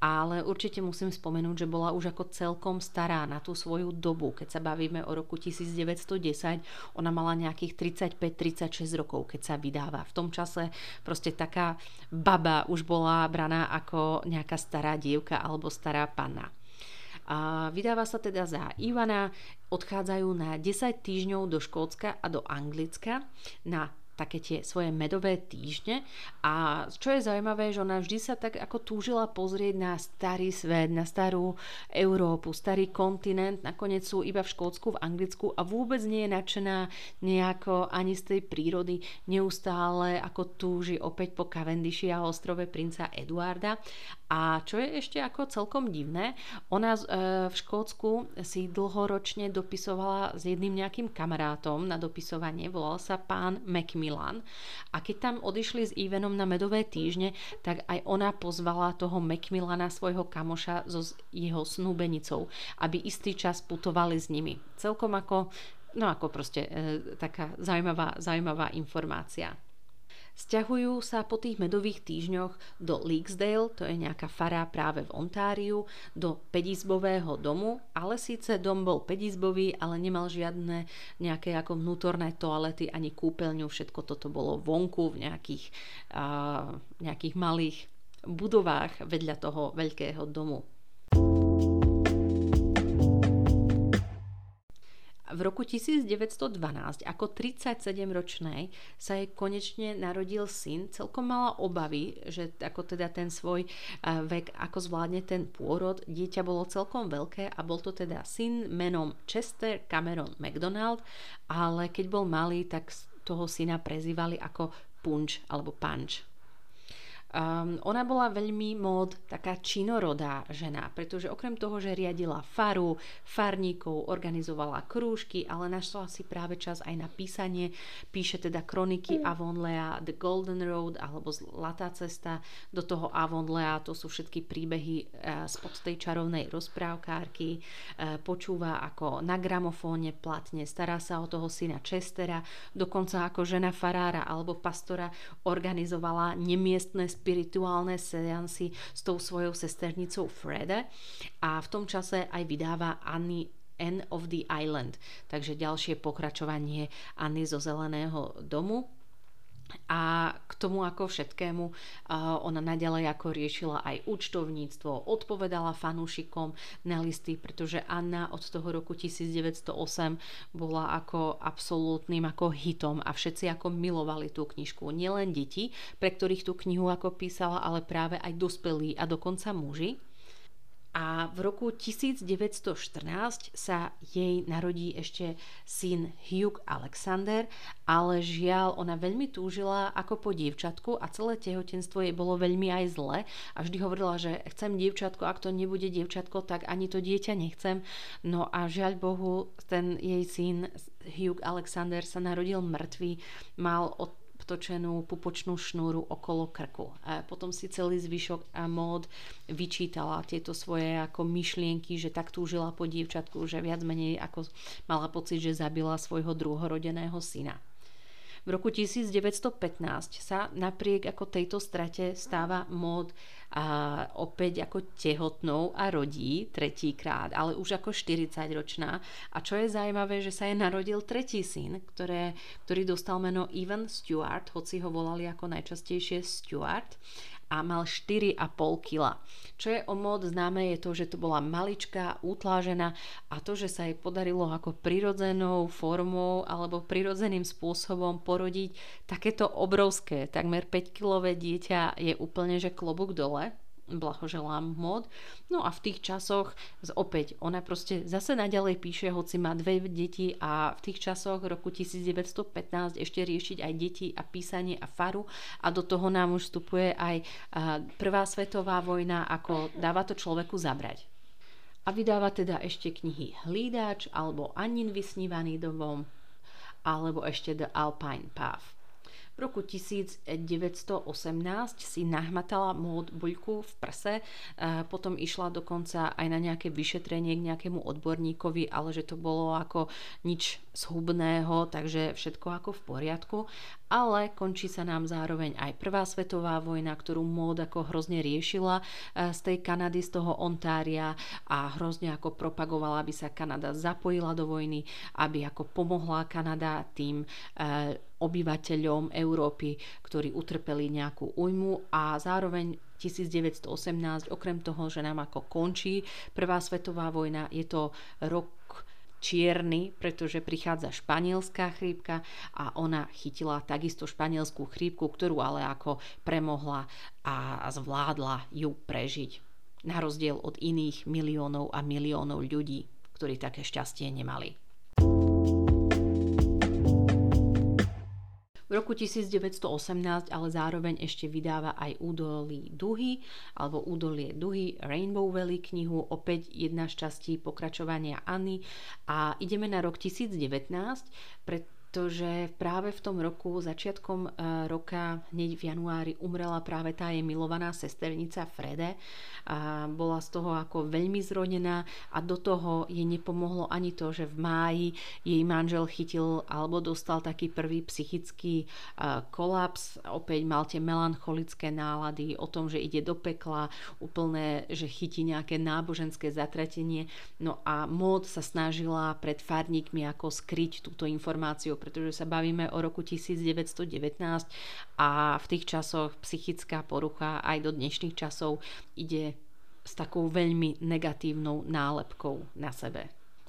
ale určite musím spomenúť, že bola už ako celkom stará na tú svoju dobu. Keď sa bavíme o roku 1910, ona mala nejakých 35-36 rokov, keď sa vydáva. V tom čase proste taká baba už bola braná ako nejaká stará dievka alebo stará panna. A vydáva sa teda za Ivana, odchádzajú na 10 týždňov do Škótska a do Anglicka na také tie svoje medové týždne. A čo je zaujímavé, že ona vždy sa tak ako túžila pozrieť na starý svet, na starú Európu, starý kontinent, nakoniec sú iba v Škótsku, v Anglicku a vôbec nie je nadšená nejako ani z tej prírody, neustále ako túži opäť po Cavendishi a ostrove princa Eduarda a čo je ešte ako celkom divné, ona e, v Škótsku si dlhoročne dopisovala s jedným nejakým kamarátom na dopisovanie, volal sa pán Macmillan. A keď tam odišli s Evenom na medové týždne, tak aj ona pozvala toho Macmillana, svojho kamoša, so jeho snúbenicou, aby istý čas putovali s nimi. Celkom ako, no ako proste e, taká zaujímavá, zaujímavá informácia. Sťahujú sa po tých medových týždňoch do Leaksdale, to je nejaká fara práve v Ontáriu, do 5 domu, ale síce dom bol 5 ale nemal žiadne nejaké ako vnútorné toalety ani kúpeľňu, všetko toto bolo vonku v nejakých, uh, nejakých malých budovách vedľa toho veľkého domu. V roku 1912 ako 37-ročnej sa jej konečne narodil syn. Celkom mala obavy, že ako teda ten svoj vek, ako zvládne ten pôrod. Dieťa bolo celkom veľké a bol to teda syn menom Chester Cameron McDonald, ale keď bol malý, tak toho syna prezývali ako Punch alebo Punch. Um, ona bola veľmi mód taká činorodá žena, pretože okrem toho, že riadila faru, farníkov, organizovala krúžky, ale našla si práve čas aj na písanie. Píše teda kroniky mm. Avonlea, The Golden Road alebo Zlatá cesta. Do toho Avonlea to sú všetky príbehy uh, spod tej čarovnej rozprávkárky. Uh, počúva ako na gramofóne platne, stará sa o toho syna Chestera, dokonca ako žena farára alebo pastora organizovala nemiestne spirituálne seansy s tou svojou sesternicou Frede a v tom čase aj vydáva Anny End of the Island, takže ďalšie pokračovanie Anny zo Zeleného domu a k tomu ako všetkému ona naďalej ako riešila aj účtovníctvo, odpovedala fanúšikom na listy, pretože Anna od toho roku 1908 bola ako absolútnym ako hitom a všetci ako milovali tú knižku. Nielen deti, pre ktorých tú knihu ako písala, ale práve aj dospelí a dokonca muži a v roku 1914 sa jej narodí ešte syn Hugh Alexander, ale žiaľ, ona veľmi túžila ako po dievčatku a celé tehotenstvo jej bolo veľmi aj zle a vždy hovorila, že chcem dievčatko, ak to nebude dievčatko, tak ani to dieťa nechcem. No a žiaľ Bohu, ten jej syn Hugh Alexander sa narodil mŕtvý, mal od vtočenú pupočnú šnúru okolo krku. A potom si celý zvyšok a mód vyčítala tieto svoje ako myšlienky, že tak túžila po dievčatku, že viac menej ako mala pocit, že zabila svojho druhorodeného syna. V roku 1915 sa napriek ako tejto strate stáva mód a opäť ako tehotnou a rodí tretíkrát, ale už ako 40-ročná. A čo je zaujímavé, že sa jej narodil tretí syn, ktoré, ktorý dostal meno Ivan Stewart, hoci ho volali ako najčastejšie Stewart a mal 4,5 kg. Čo je o mód známe je to, že to bola maličká, utlážená a to, že sa jej podarilo ako prirodzenou formou alebo prirodzeným spôsobom porodiť takéto obrovské, takmer 5-kilové dieťa je úplne, že klobúk dole blahoželám mod. No a v tých časoch, opäť, ona proste zase naďalej píše, hoci má dve deti a v tých časoch roku 1915 ešte riešiť aj deti a písanie a faru a do toho nám už vstupuje aj prvá svetová vojna, ako dáva to človeku zabrať. A vydáva teda ešte knihy Hlídač alebo Anin vysnívaný domom alebo ešte The Alpine Path. V roku 1918 si nahmatala mód buľku v prse, potom išla dokonca aj na nejaké vyšetrenie k nejakému odborníkovi, ale že to bolo ako nič zhubného, takže všetko ako v poriadku. Ale končí sa nám zároveň aj Prvá svetová vojna, ktorú mód ako hrozne riešila e, z tej Kanady, z toho Ontária a hrozne ako propagovala, aby sa Kanada zapojila do vojny, aby ako pomohla Kanada tým e, obyvateľom Európy, ktorí utrpeli nejakú újmu a zároveň 1918, okrem toho, že nám ako končí Prvá svetová vojna, je to rok čierny, pretože prichádza španielská chrípka a ona chytila takisto španielskú chrípku, ktorú ale ako premohla a zvládla ju prežiť. Na rozdiel od iných miliónov a miliónov ľudí, ktorí také šťastie nemali. V roku 1918 ale zároveň ešte vydáva aj údolí Duhy alebo údolie Duhy Rainbow Valley knihu, opäť jedna z častí pokračovania Anny. A ideme na rok 2019, pred pretože práve v tom roku, začiatkom e, roka, hneď v januári, umrela práve tá jej milovaná sesternica Frede a bola z toho ako veľmi zronená a do toho jej nepomohlo ani to, že v máji jej manžel chytil alebo dostal taký prvý psychický e, kolaps, opäť mal tie melancholické nálady o tom, že ide do pekla, úplne, že chytí nejaké náboženské zatratenie. No a mód sa snažila pred farníkmi ako skryť túto informáciu pretože sa bavíme o roku 1919 a v tých časoch psychická porucha aj do dnešných časov ide s takou veľmi negatívnou nálepkou na sebe.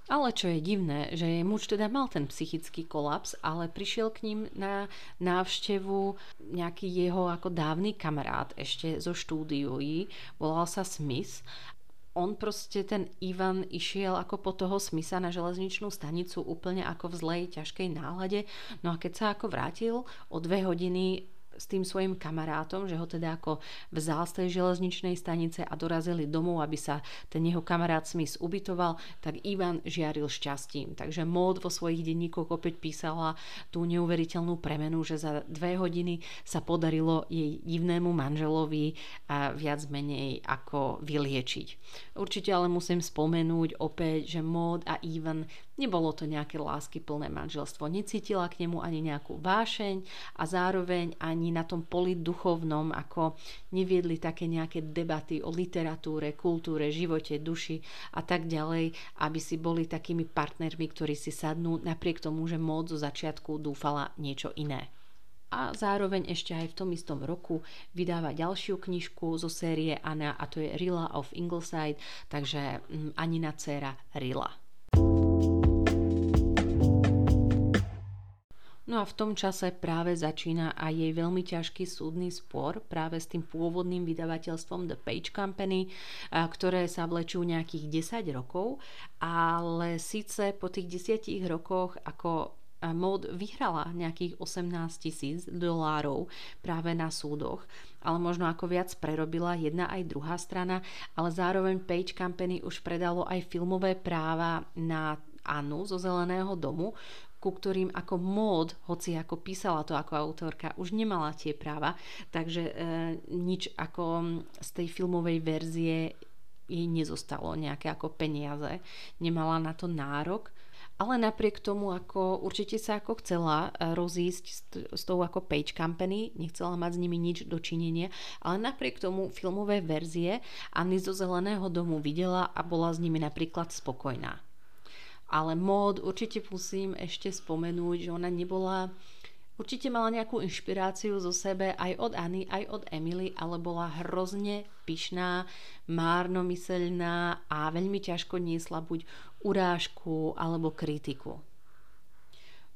Ale čo je divné, že jej muž teda mal ten psychický kolaps, ale prišiel k ním na návštevu nejaký jeho ako dávny kamarát ešte zo štúdií, volal sa Smith on proste, ten Ivan išiel ako po toho smisa na železničnú stanicu úplne ako v zlej, ťažkej nálade. No a keď sa ako vrátil o dve hodiny s tým svojim kamarátom, že ho teda ako vzal z tej železničnej stanice a dorazili domov, aby sa ten jeho kamarát Smith ubytoval, tak Ivan žiaril šťastím. Takže mód vo svojich denníkoch opäť písala tú neuveriteľnú premenu, že za dve hodiny sa podarilo jej divnému manželovi viac menej ako vyliečiť. Určite ale musím spomenúť opäť, že mód a Ivan Nebolo to nejaké lásky plné manželstvo. Necítila k nemu ani nejakú vášeň a zároveň ani na tom poli duchovnom, ako neviedli také nejaké debaty o literatúre, kultúre, živote, duši a tak ďalej, aby si boli takými partnermi, ktorí si sadnú napriek tomu, že mód zo začiatku dúfala niečo iné a zároveň ešte aj v tom istom roku vydáva ďalšiu knižku zo série Anna a to je Rilla of Ingleside, takže mm, Anina dcera Rilla. No a v tom čase práve začína aj jej veľmi ťažký súdny spor práve s tým pôvodným vydavateľstvom The Page Company, ktoré sa vlečú nejakých 10 rokov, ale síce po tých 10 rokoch ako Mod vyhrala nejakých 18 tisíc dolárov práve na súdoch, ale možno ako viac prerobila jedna aj druhá strana, ale zároveň Page Company už predalo aj filmové práva na Anu zo Zeleného domu, ku ktorým ako mód, hoci ako písala to ako autorka, už nemala tie práva, takže e, nič ako z tej filmovej verzie jej nezostalo nejaké ako peniaze, nemala na to nárok. Ale napriek tomu, ako určite sa ako chcela e, rozísť s, s tou ako Page Company, nechcela mať s nimi nič dočinenia, ale napriek tomu filmové verzie Anny zo Zeleného domu videla a bola s nimi napríklad spokojná. Ale mód určite musím ešte spomenúť, že ona nebola Určite mala nejakú inšpiráciu zo sebe aj od Anny, aj od Emily, ale bola hrozne pyšná, márnomyselná a veľmi ťažko niesla buď urážku alebo kritiku.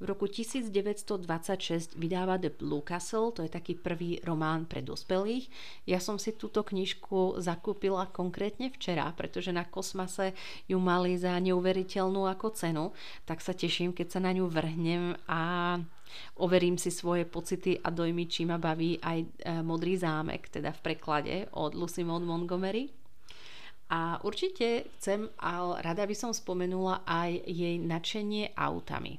V roku 1926 vydáva The Blue Castle, to je taký prvý román pre dospelých. Ja som si túto knižku zakúpila konkrétne včera, pretože na Kosmase ju mali za neuveriteľnú ako cenu, tak sa teším, keď sa na ňu vrhnem a overím si svoje pocity a dojmy, či ma baví aj e, Modrý zámek, teda v preklade od Lucy Maud Montgomery. A určite chcem, ale rada by som spomenula aj jej nadšenie autami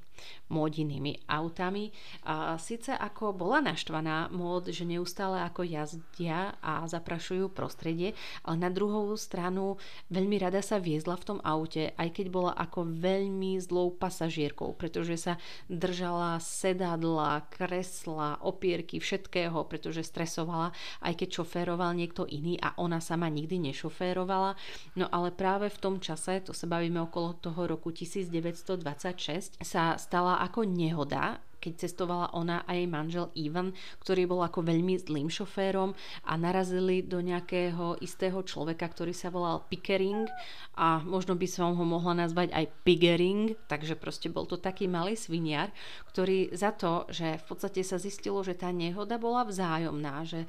módinými autami. A síce ako bola naštvaná mód, že neustále ako jazdia a zaprašujú prostredie, ale na druhou stranu veľmi rada sa viezla v tom aute, aj keď bola ako veľmi zlou pasažierkou, pretože sa držala sedadla, kresla, opierky, všetkého, pretože stresovala, aj keď šoféroval niekto iný a ona sama nikdy nešoférovala. No ale práve v tom čase, to sa bavíme okolo toho roku 1926, sa stala ako nehoda keď cestovala ona a jej manžel Ivan, ktorý bol ako veľmi zlým šoférom a narazili do nejakého istého človeka, ktorý sa volal Pickering a možno by som ho mohla nazvať aj Piggering, takže proste bol to taký malý sviniar, ktorý za to, že v podstate sa zistilo, že tá nehoda bola vzájomná, že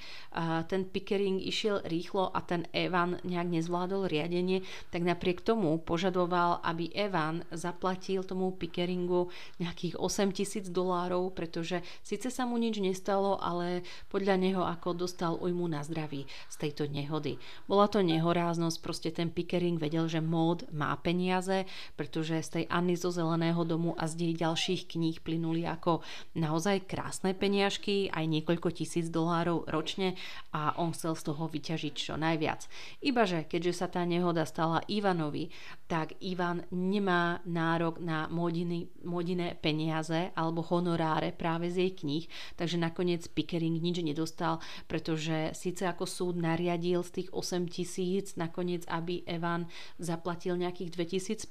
ten Pickering išiel rýchlo a ten Evan nejak nezvládol riadenie, tak napriek tomu požadoval, aby Evan zaplatil tomu Pickeringu nejakých 8 tisíc dolárov dolárov, pretože síce sa mu nič nestalo, ale podľa neho ako dostal ujmu na zdraví z tejto nehody. Bola to nehoráznosť, proste ten Pickering vedel, že mód má peniaze, pretože z tej Anny zo Zeleného domu a z jej ďalších kníh plynuli ako naozaj krásne peniažky, aj niekoľko tisíc dolárov ročne a on chcel z toho vyťažiť čo najviac. Ibaže, keďže sa tá nehoda stala Ivanovi, tak Ivan nemá nárok na modiny, modine peniaze alebo honoráre práve z jej kníh, takže nakoniec Pickering nič nedostal, pretože síce ako súd nariadil z tých 8 tisíc nakoniec, aby Evan zaplatil nejakých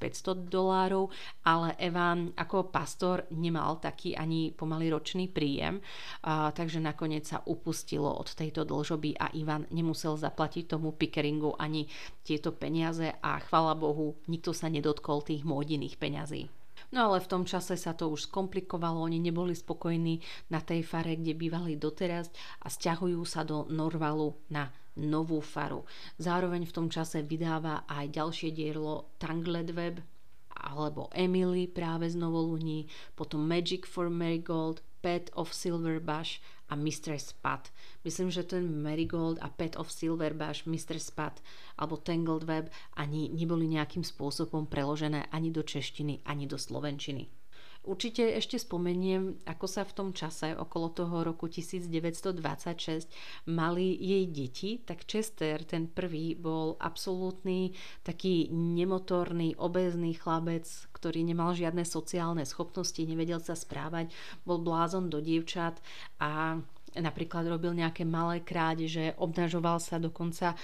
2500 dolárov, ale Evan ako pastor nemal taký ani pomaly ročný príjem, a, takže nakoniec sa upustilo od tejto dlžoby a Ivan nemusel zaplatiť tomu Pickeringu ani tieto peniaze a chvala Bohu nikto sa nedotkol tých módiných peňazí. No ale v tom čase sa to už skomplikovalo, oni neboli spokojní na tej fare, kde bývali doteraz a stiahujú sa do Norvalu na novú faru. Zároveň v tom čase vydáva aj ďalšie dielo Tangled Web alebo Emily práve z Novoluní, potom Magic for Marigold, Pet of Silver Bush a Mr. Spat. Myslím, že ten Marigold a Pet of Silver Bush, Mr. Spat alebo Tangled Web ani neboli nejakým spôsobom preložené ani do češtiny, ani do slovenčiny. Určite ešte spomeniem, ako sa v tom čase, okolo toho roku 1926, mali jej deti, tak Chester, ten prvý, bol absolútny taký nemotorný, obézny chlabec, ktorý nemal žiadne sociálne schopnosti, nevedel sa správať, bol blázon do dievčat a napríklad robil nejaké malé krádeže, obnažoval sa dokonca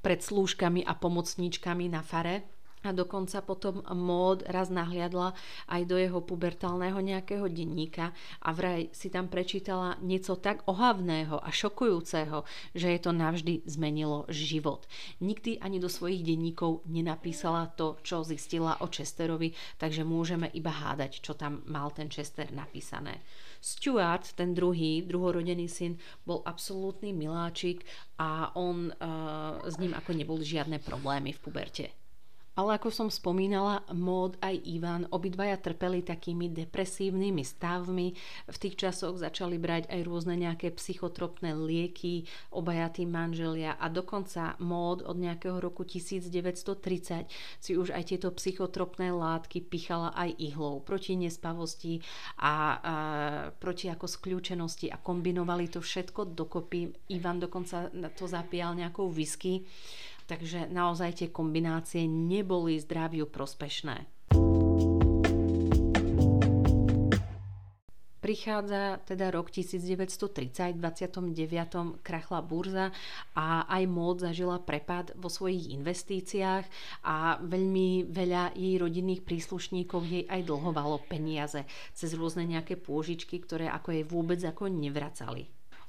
pred slúžkami a pomocníčkami na fare a dokonca potom mód raz nahliadla aj do jeho pubertálneho nejakého denníka a vraj si tam prečítala niečo tak ohavného a šokujúceho, že je to navždy zmenilo život. Nikdy ani do svojich denníkov nenapísala to, čo zistila o Chesterovi, takže môžeme iba hádať, čo tam mal ten Chester napísané. Stuart, ten druhý, druhorodený syn, bol absolútny miláčik a on uh, s ním ako neboli žiadne problémy v puberte. Ale ako som spomínala, Mód aj Ivan obidvaja trpeli takými depresívnymi stavmi. V tých časoch začali brať aj rôzne nejaké psychotropné lieky, obaja tí manželia a dokonca Mód od nejakého roku 1930 si už aj tieto psychotropné látky pichala aj ihlou proti nespavosti a, a proti ako skľúčenosti a kombinovali to všetko dokopy. Ivan dokonca to zapíjal nejakou whisky Takže naozaj tie kombinácie neboli zdraviu prospešné. prichádza teda rok 1930, 29. krachla burza a aj mód zažila prepad vo svojich investíciách a veľmi veľa jej rodinných príslušníkov jej aj dlhovalo peniaze cez rôzne nejaké pôžičky, ktoré ako jej vôbec ako nevracali.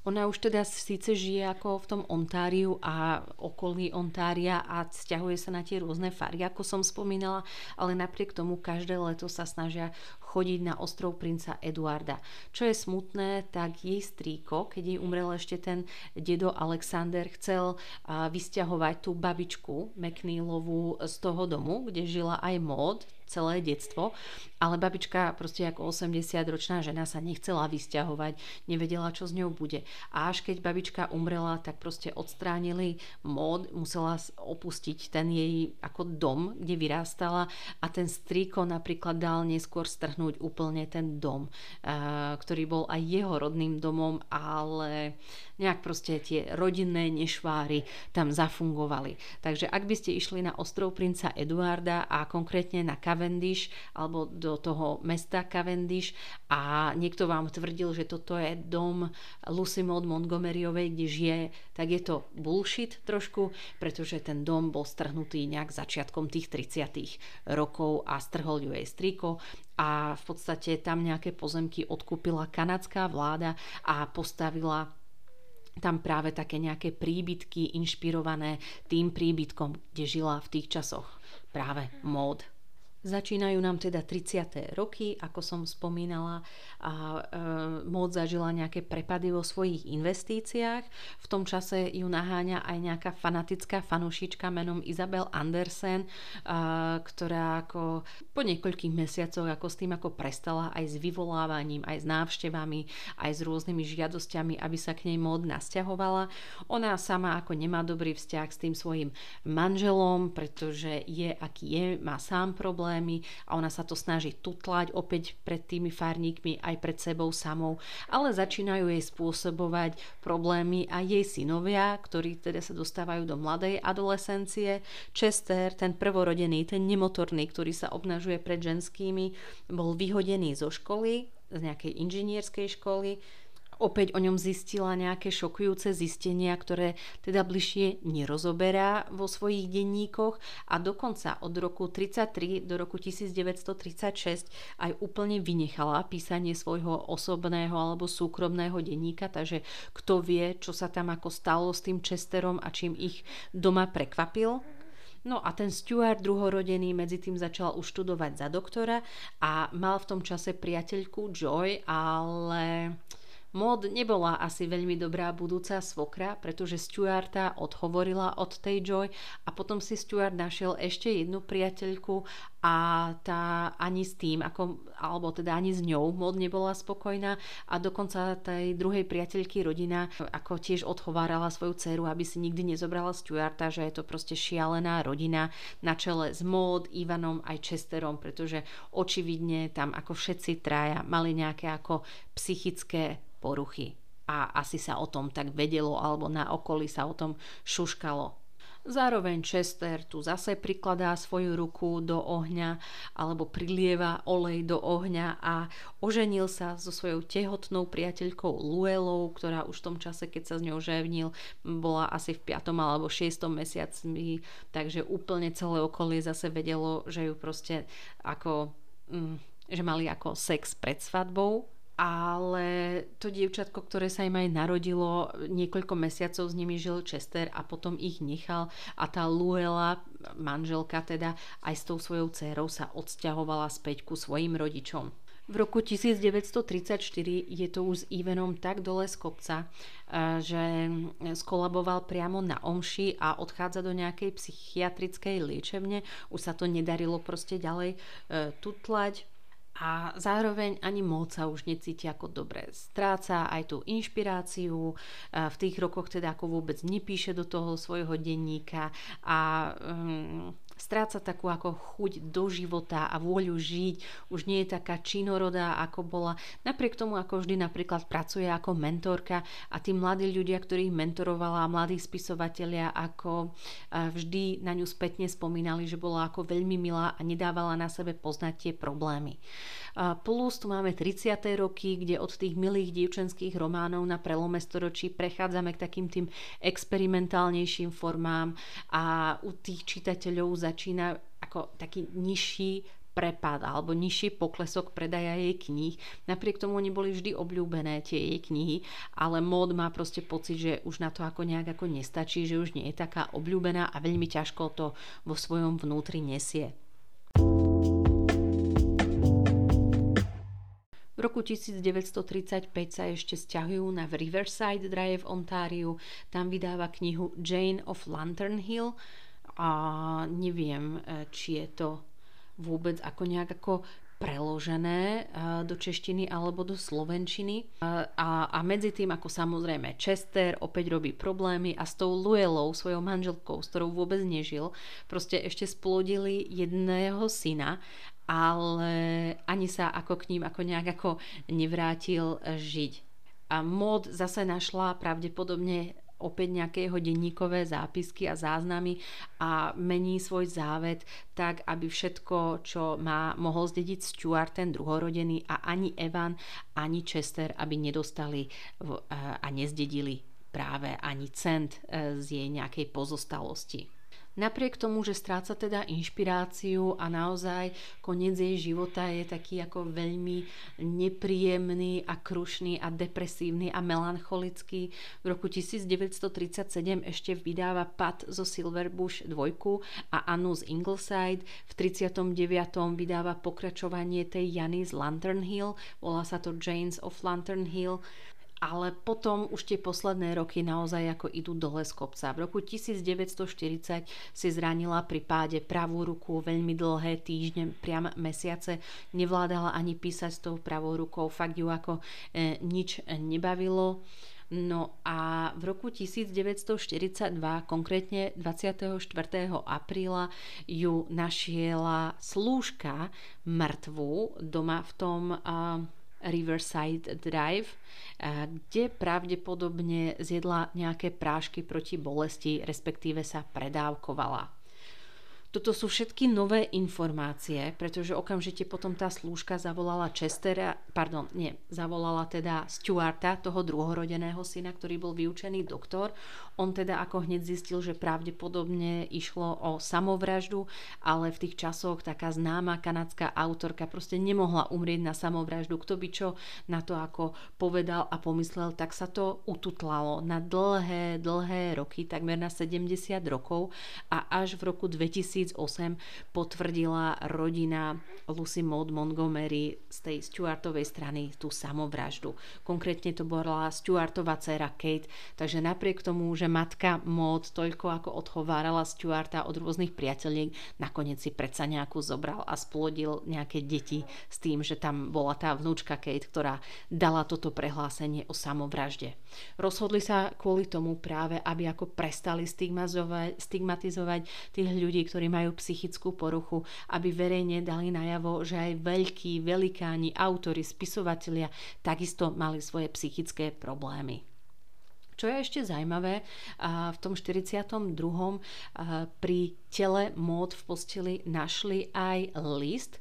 Ona už teda síce žije ako v tom Ontáriu a okolí Ontária a stiahuje sa na tie rôzne fary, ako som spomínala, ale napriek tomu každé leto sa snažia chodiť na ostrov princa Eduarda. Čo je smutné, tak jej strýko, keď jej umrel ešte ten dedo Alexander, chcel vysťahovať tú babičku McNeilovú z toho domu, kde žila aj mód, celé detstvo, ale babička proste ako 80-ročná žena sa nechcela vysťahovať, nevedela, čo s ňou bude. A až keď babička umrela, tak proste odstránili mód, musela opustiť ten jej ako dom, kde vyrástala a ten strýko napríklad dal neskôr strhnúť úplne ten dom, ktorý bol aj jeho rodným domom, ale nejak proste tie rodinné nešváry tam zafungovali. Takže ak by ste išli na ostrov princa Eduarda a konkrétne na Cavendish alebo do toho mesta Cavendish a niekto vám tvrdil, že toto je dom Lucy Maud Montgomeryovej, kde žije, tak je to bullshit trošku, pretože ten dom bol strhnutý nejak začiatkom tých 30 rokov a strhol ju jej striko a v podstate tam nejaké pozemky odkúpila kanadská vláda a postavila tam práve také nejaké príbytky inšpirované tým príbytkom, kde žila v tých časoch práve mód. Začínajú nám teda 30. roky, ako som spomínala, a e, mód zažila nejaké prepady vo svojich investíciách. V tom čase ju naháňa aj nejaká fanatická fanúšička menom Isabel Andersen, a, ktorá ako po niekoľkých mesiacoch ako s tým ako prestala aj s vyvolávaním, aj s návštevami, aj s rôznymi žiadosťami, aby sa k nej mód nasťahovala. Ona sama ako nemá dobrý vzťah s tým svojim manželom, pretože je aký je, má sám problém problémy a ona sa to snaží tutlať opäť pred tými farníkmi aj pred sebou samou, ale začínajú jej spôsobovať problémy aj jej synovia, ktorí teda sa dostávajú do mladej adolescencie. Chester, ten prvorodený, ten nemotorný, ktorý sa obnažuje pred ženskými, bol vyhodený zo školy, z nejakej inžinierskej školy, opäť o ňom zistila nejaké šokujúce zistenia, ktoré teda bližšie nerozoberá vo svojich denníkoch a dokonca od roku 33 do roku 1936 aj úplne vynechala písanie svojho osobného alebo súkromného denníka, takže kto vie, čo sa tam ako stalo s tým Chesterom a čím ich doma prekvapil. No a ten Stuart druhorodený medzi tým začal už študovať za doktora a mal v tom čase priateľku Joy, ale Mod nebola asi veľmi dobrá budúca svokra, pretože Stuarta odhovorila od tej Joy a potom si Stuart našiel ešte jednu priateľku a tá ani s tým, ako, alebo teda ani s ňou Mod nebola spokojná a dokonca tej druhej priateľky rodina ako tiež odhovárala svoju dceru, aby si nikdy nezobrala Stuarta, že je to proste šialená rodina na čele s Mod, Ivanom aj Chesterom, pretože očividne tam ako všetci traja mali nejaké ako psychické poruchy. A asi sa o tom tak vedelo, alebo na okolí sa o tom šuškalo. Zároveň Chester tu zase prikladá svoju ruku do ohňa alebo prilieva olej do ohňa a oženil sa so svojou tehotnou priateľkou Luelou, ktorá už v tom čase, keď sa s ňou ževnil, bola asi v 5. alebo 6. mesiaci, takže úplne celé okolie zase vedelo, že ju proste ako, mm, že mali ako sex pred svadbou ale to dievčatko, ktoré sa im aj narodilo, niekoľko mesiacov s nimi žil Chester a potom ich nechal a tá Luela, manželka teda, aj s tou svojou dcérou sa odsťahovala späť ku svojim rodičom. V roku 1934 je to už s Ivenom tak dole z kopca, že skolaboval priamo na omši a odchádza do nejakej psychiatrickej liečebne. Už sa to nedarilo proste ďalej e, tutlať a zároveň ani moc sa už necíti ako dobre. Stráca aj tú inšpiráciu, v tých rokoch teda ako vôbec nepíše do toho svojho denníka a um, stráca takú ako chuť do života a vôľu žiť, už nie je taká činorodá, ako bola. Napriek tomu, ako vždy napríklad pracuje ako mentorka a tí mladí ľudia, ktorých mentorovala, mladí spisovatelia, ako vždy na ňu spätne spomínali, že bola ako veľmi milá a nedávala na sebe poznať tie problémy. Plus tu máme 30. roky, kde od tých milých dievčenských románov na prelome storočí prechádzame k takým tým experimentálnejším formám a u tých čitateľov začína ako taký nižší prepad alebo nižší poklesok predaja jej kníh. Napriek tomu oni boli vždy obľúbené tie jej knihy, ale mód má proste pocit, že už na to ako nejak ako nestačí, že už nie je taká obľúbená a veľmi ťažko to vo svojom vnútri nesie. V roku 1935 sa ešte stiahujú na Riverside Drive v Ontáriu. Tam vydáva knihu Jane of Lantern Hill a neviem, e, či je to vôbec ako nejak ako preložené do češtiny alebo do slovenčiny. A, a medzi tým, ako samozrejme Chester opäť robí problémy a s tou Luelou, svojou manželkou, s ktorou vôbec nežil, proste ešte splodili jedného syna ale ani sa ako k ním ako nejak ako nevrátil žiť. A mod zase našla pravdepodobne opäť nejaké jeho denníkové zápisky a záznamy a mení svoj závet tak, aby všetko, čo má, mohol zdediť Stuart, ten druhorodený a ani Evan, ani Chester, aby nedostali a nezdedili práve ani cent e, z jej nejakej pozostalosti. Napriek tomu, že stráca teda inšpiráciu a naozaj koniec jej života je taký ako veľmi nepríjemný a krušný a depresívny a melancholický. V roku 1937 ešte vydáva Pat zo Silverbush 2 a Anu z Ingleside. V 39. vydáva pokračovanie tej Jany z Lantern Hill, volá sa to Janes of Lantern Hill ale potom už tie posledné roky naozaj ako idú dole z kopca. V roku 1940 si zranila pri páde pravú ruku veľmi dlhé týždne, priam mesiace. Nevládala ani písať s tou pravou rukou, fakt ju ako e, nič nebavilo. No a v roku 1942, konkrétne 24. apríla, ju našiela slúžka mŕtvú doma v tom uh, Riverside Drive, kde pravdepodobne zjedla nejaké prášky proti bolesti, respektíve sa predávkovala. Toto sú všetky nové informácie, pretože okamžite potom tá slúžka zavolala Chestera, pardon, nie, zavolala teda Stuarta, toho druhorodeného syna, ktorý bol vyučený doktor. On teda ako hneď zistil, že pravdepodobne išlo o samovraždu, ale v tých časoch taká známa kanadská autorka proste nemohla umrieť na samovraždu. Kto by čo na to ako povedal a pomyslel, tak sa to ututlalo na dlhé, dlhé roky, takmer na 70 rokov a až v roku 2008 potvrdila rodina Lucy Maud Montgomery z tej Stuartovej strany tú samovraždu. Konkrétne to bola Stuartová dcera Kate, takže napriek tomu, že matka mód toľko ako odhovárala Stuarta od rôznych priateľiek, nakoniec si predsa nejakú zobral a splodil nejaké deti s tým, že tam bola tá vnúčka Kate, ktorá dala toto prehlásenie o samovražde. Rozhodli sa kvôli tomu práve, aby ako prestali stigmatizovať tých ľudí, ktorí majú psychickú poruchu, aby verejne dali najavo, že aj veľkí, velikáni, autory, spisovatelia takisto mali svoje psychické problémy. Čo je ešte zaujímavé, v tom 42. pri tele mód v posteli našli aj list,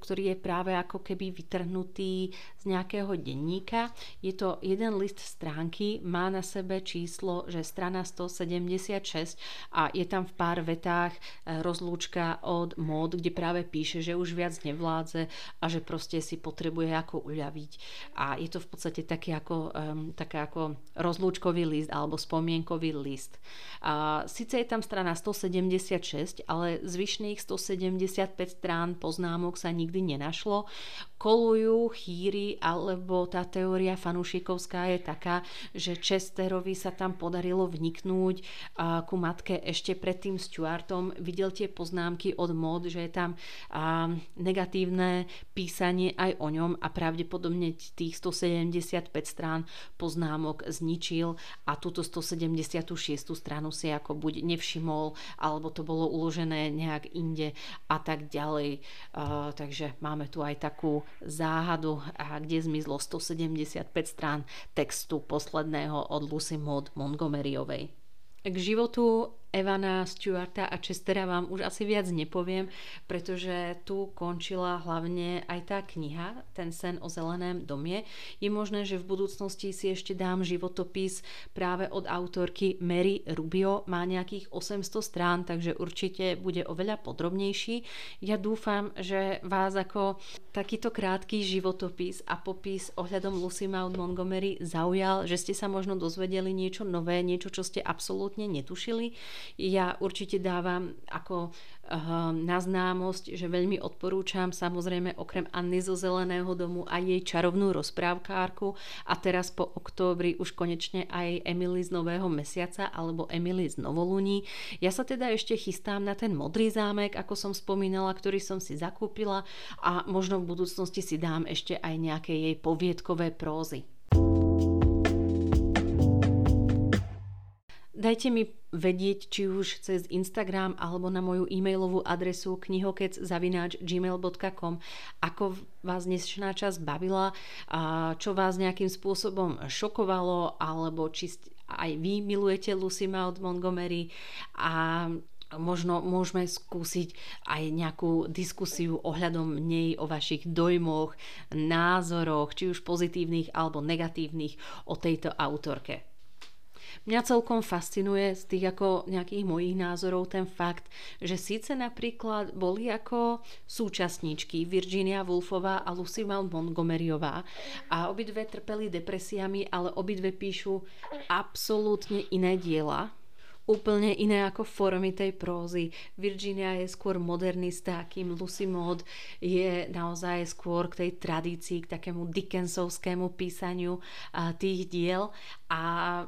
ktorý je práve ako keby vytrhnutý z nejakého denníka. Je to jeden list stránky, má na sebe číslo, že strana 176 a je tam v pár vetách e, rozlúčka od mód, kde práve píše, že už viac nevládze a že proste si potrebuje ako uľaviť. A je to v podstate taký ako, um, také ako rozlúčkový list alebo spomienkový list. A, síce je tam strana 176 176, ale zvyšných 175 strán poznámok sa nikdy nenašlo. Kolujú chýry, alebo tá teória fanúšikovská je taká, že Chesterovi sa tam podarilo vniknúť ku matke ešte pred tým Stuartom. Videl tie poznámky od mod, že je tam negatívne písanie aj o ňom a pravdepodobne tých 175 strán poznámok zničil a túto 176 stranu si ako buď nevšimol alebo to bolo uložené nejak inde a tak ďalej. Takže máme tu aj takú záhadu, kde zmizlo 175 strán textu posledného od Lucy Maud Montgomeryovej. K životu Evana, Stuarta a Chestera vám už asi viac nepoviem, pretože tu končila hlavne aj tá kniha, ten sen o zeleném domie. Je možné, že v budúcnosti si ešte dám životopis práve od autorky Mary Rubio. Má nejakých 800 strán, takže určite bude oveľa podrobnejší. Ja dúfam, že vás ako takýto krátky životopis a popis ohľadom Lucy Maud Montgomery zaujal, že ste sa možno dozvedeli niečo nové, niečo, čo ste absolútne netušili ja určite dávam ako uh, na známosť, že veľmi odporúčam samozrejme okrem Anny zo Zeleného domu aj jej čarovnú rozprávkárku a teraz po októbri už konečne aj Emily z Nového mesiaca alebo Emily z Novoluní. Ja sa teda ešte chystám na ten modrý zámek, ako som spomínala, ktorý som si zakúpila a možno v budúcnosti si dám ešte aj nejaké jej poviedkové prózy. Dajte mi vedieť, či už cez Instagram alebo na moju e-mailovú adresu knihokec.gmail.com ako vás dnešná časť bavila, čo vás nejakým spôsobom šokovalo, alebo či aj vy milujete Lucy Maud Montgomery a možno môžeme skúsiť aj nejakú diskusiu ohľadom nej, o vašich dojmoch, názoroch, či už pozitívnych alebo negatívnych o tejto autorke. Mňa celkom fascinuje z tých ako nejakých mojich názorov ten fakt, že síce napríklad boli ako súčasníčky Virginia Woolfová a Lucy Mount Montgomeryová a obidve trpeli depresiami, ale obidve píšu absolútne iné diela, úplne iné ako formy tej prózy. Virginia je skôr modernista, kým Lucy Maud je naozaj skôr k tej tradícii, k takému Dickensovskému písaniu tých diel. A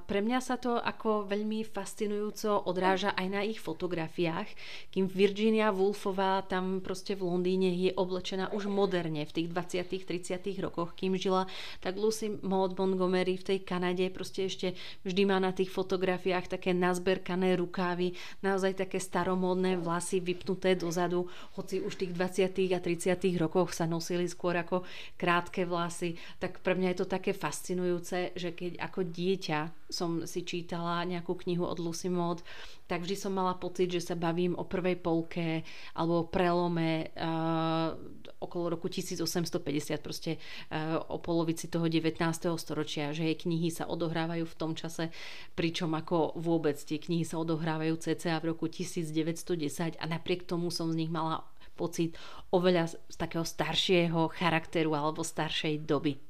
pre mňa sa to ako veľmi fascinujúco odráža aj na ich fotografiách, kým Virginia Woolfová tam proste v Londýne je oblečená už moderne v tých 20 30 rokoch, kým žila, tak Lucy Maud Montgomery v tej Kanade proste ešte vždy má na tých fotografiách také nazberka zatekané rukávy, naozaj také staromódne vlasy vypnuté dozadu, hoci už v tých 20. a 30. rokoch sa nosili skôr ako krátke vlasy, tak pre mňa je to také fascinujúce, že keď ako dieťa som si čítala nejakú knihu od Lucy Maud, tak vždy som mala pocit, že sa bavím o prvej polke alebo o prelome uh, okolo roku 1850, proste uh, o polovici toho 19. storočia, že jej knihy sa odohrávajú v tom čase, pričom ako vôbec tie knihy sa odohrávajú cca v roku 1910 a napriek tomu som z nich mala pocit oveľa z takého staršieho charakteru alebo staršej doby.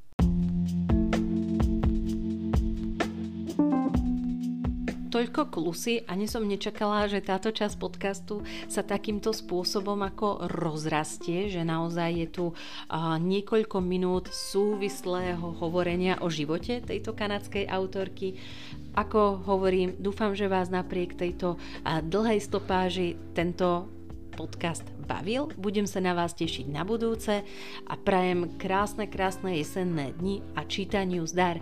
Toľko klusy, ani som nečakala, že táto časť podcastu sa takýmto spôsobom ako rozrastie, že naozaj je tu uh, niekoľko minút súvislého hovorenia o živote tejto kanadskej autorky. Ako hovorím, dúfam, že vás napriek tejto uh, dlhej stopáži tento podcast bavil. Budem sa na vás tešiť na budúce a prajem krásne, krásne jesenné dni a čítaniu zdar.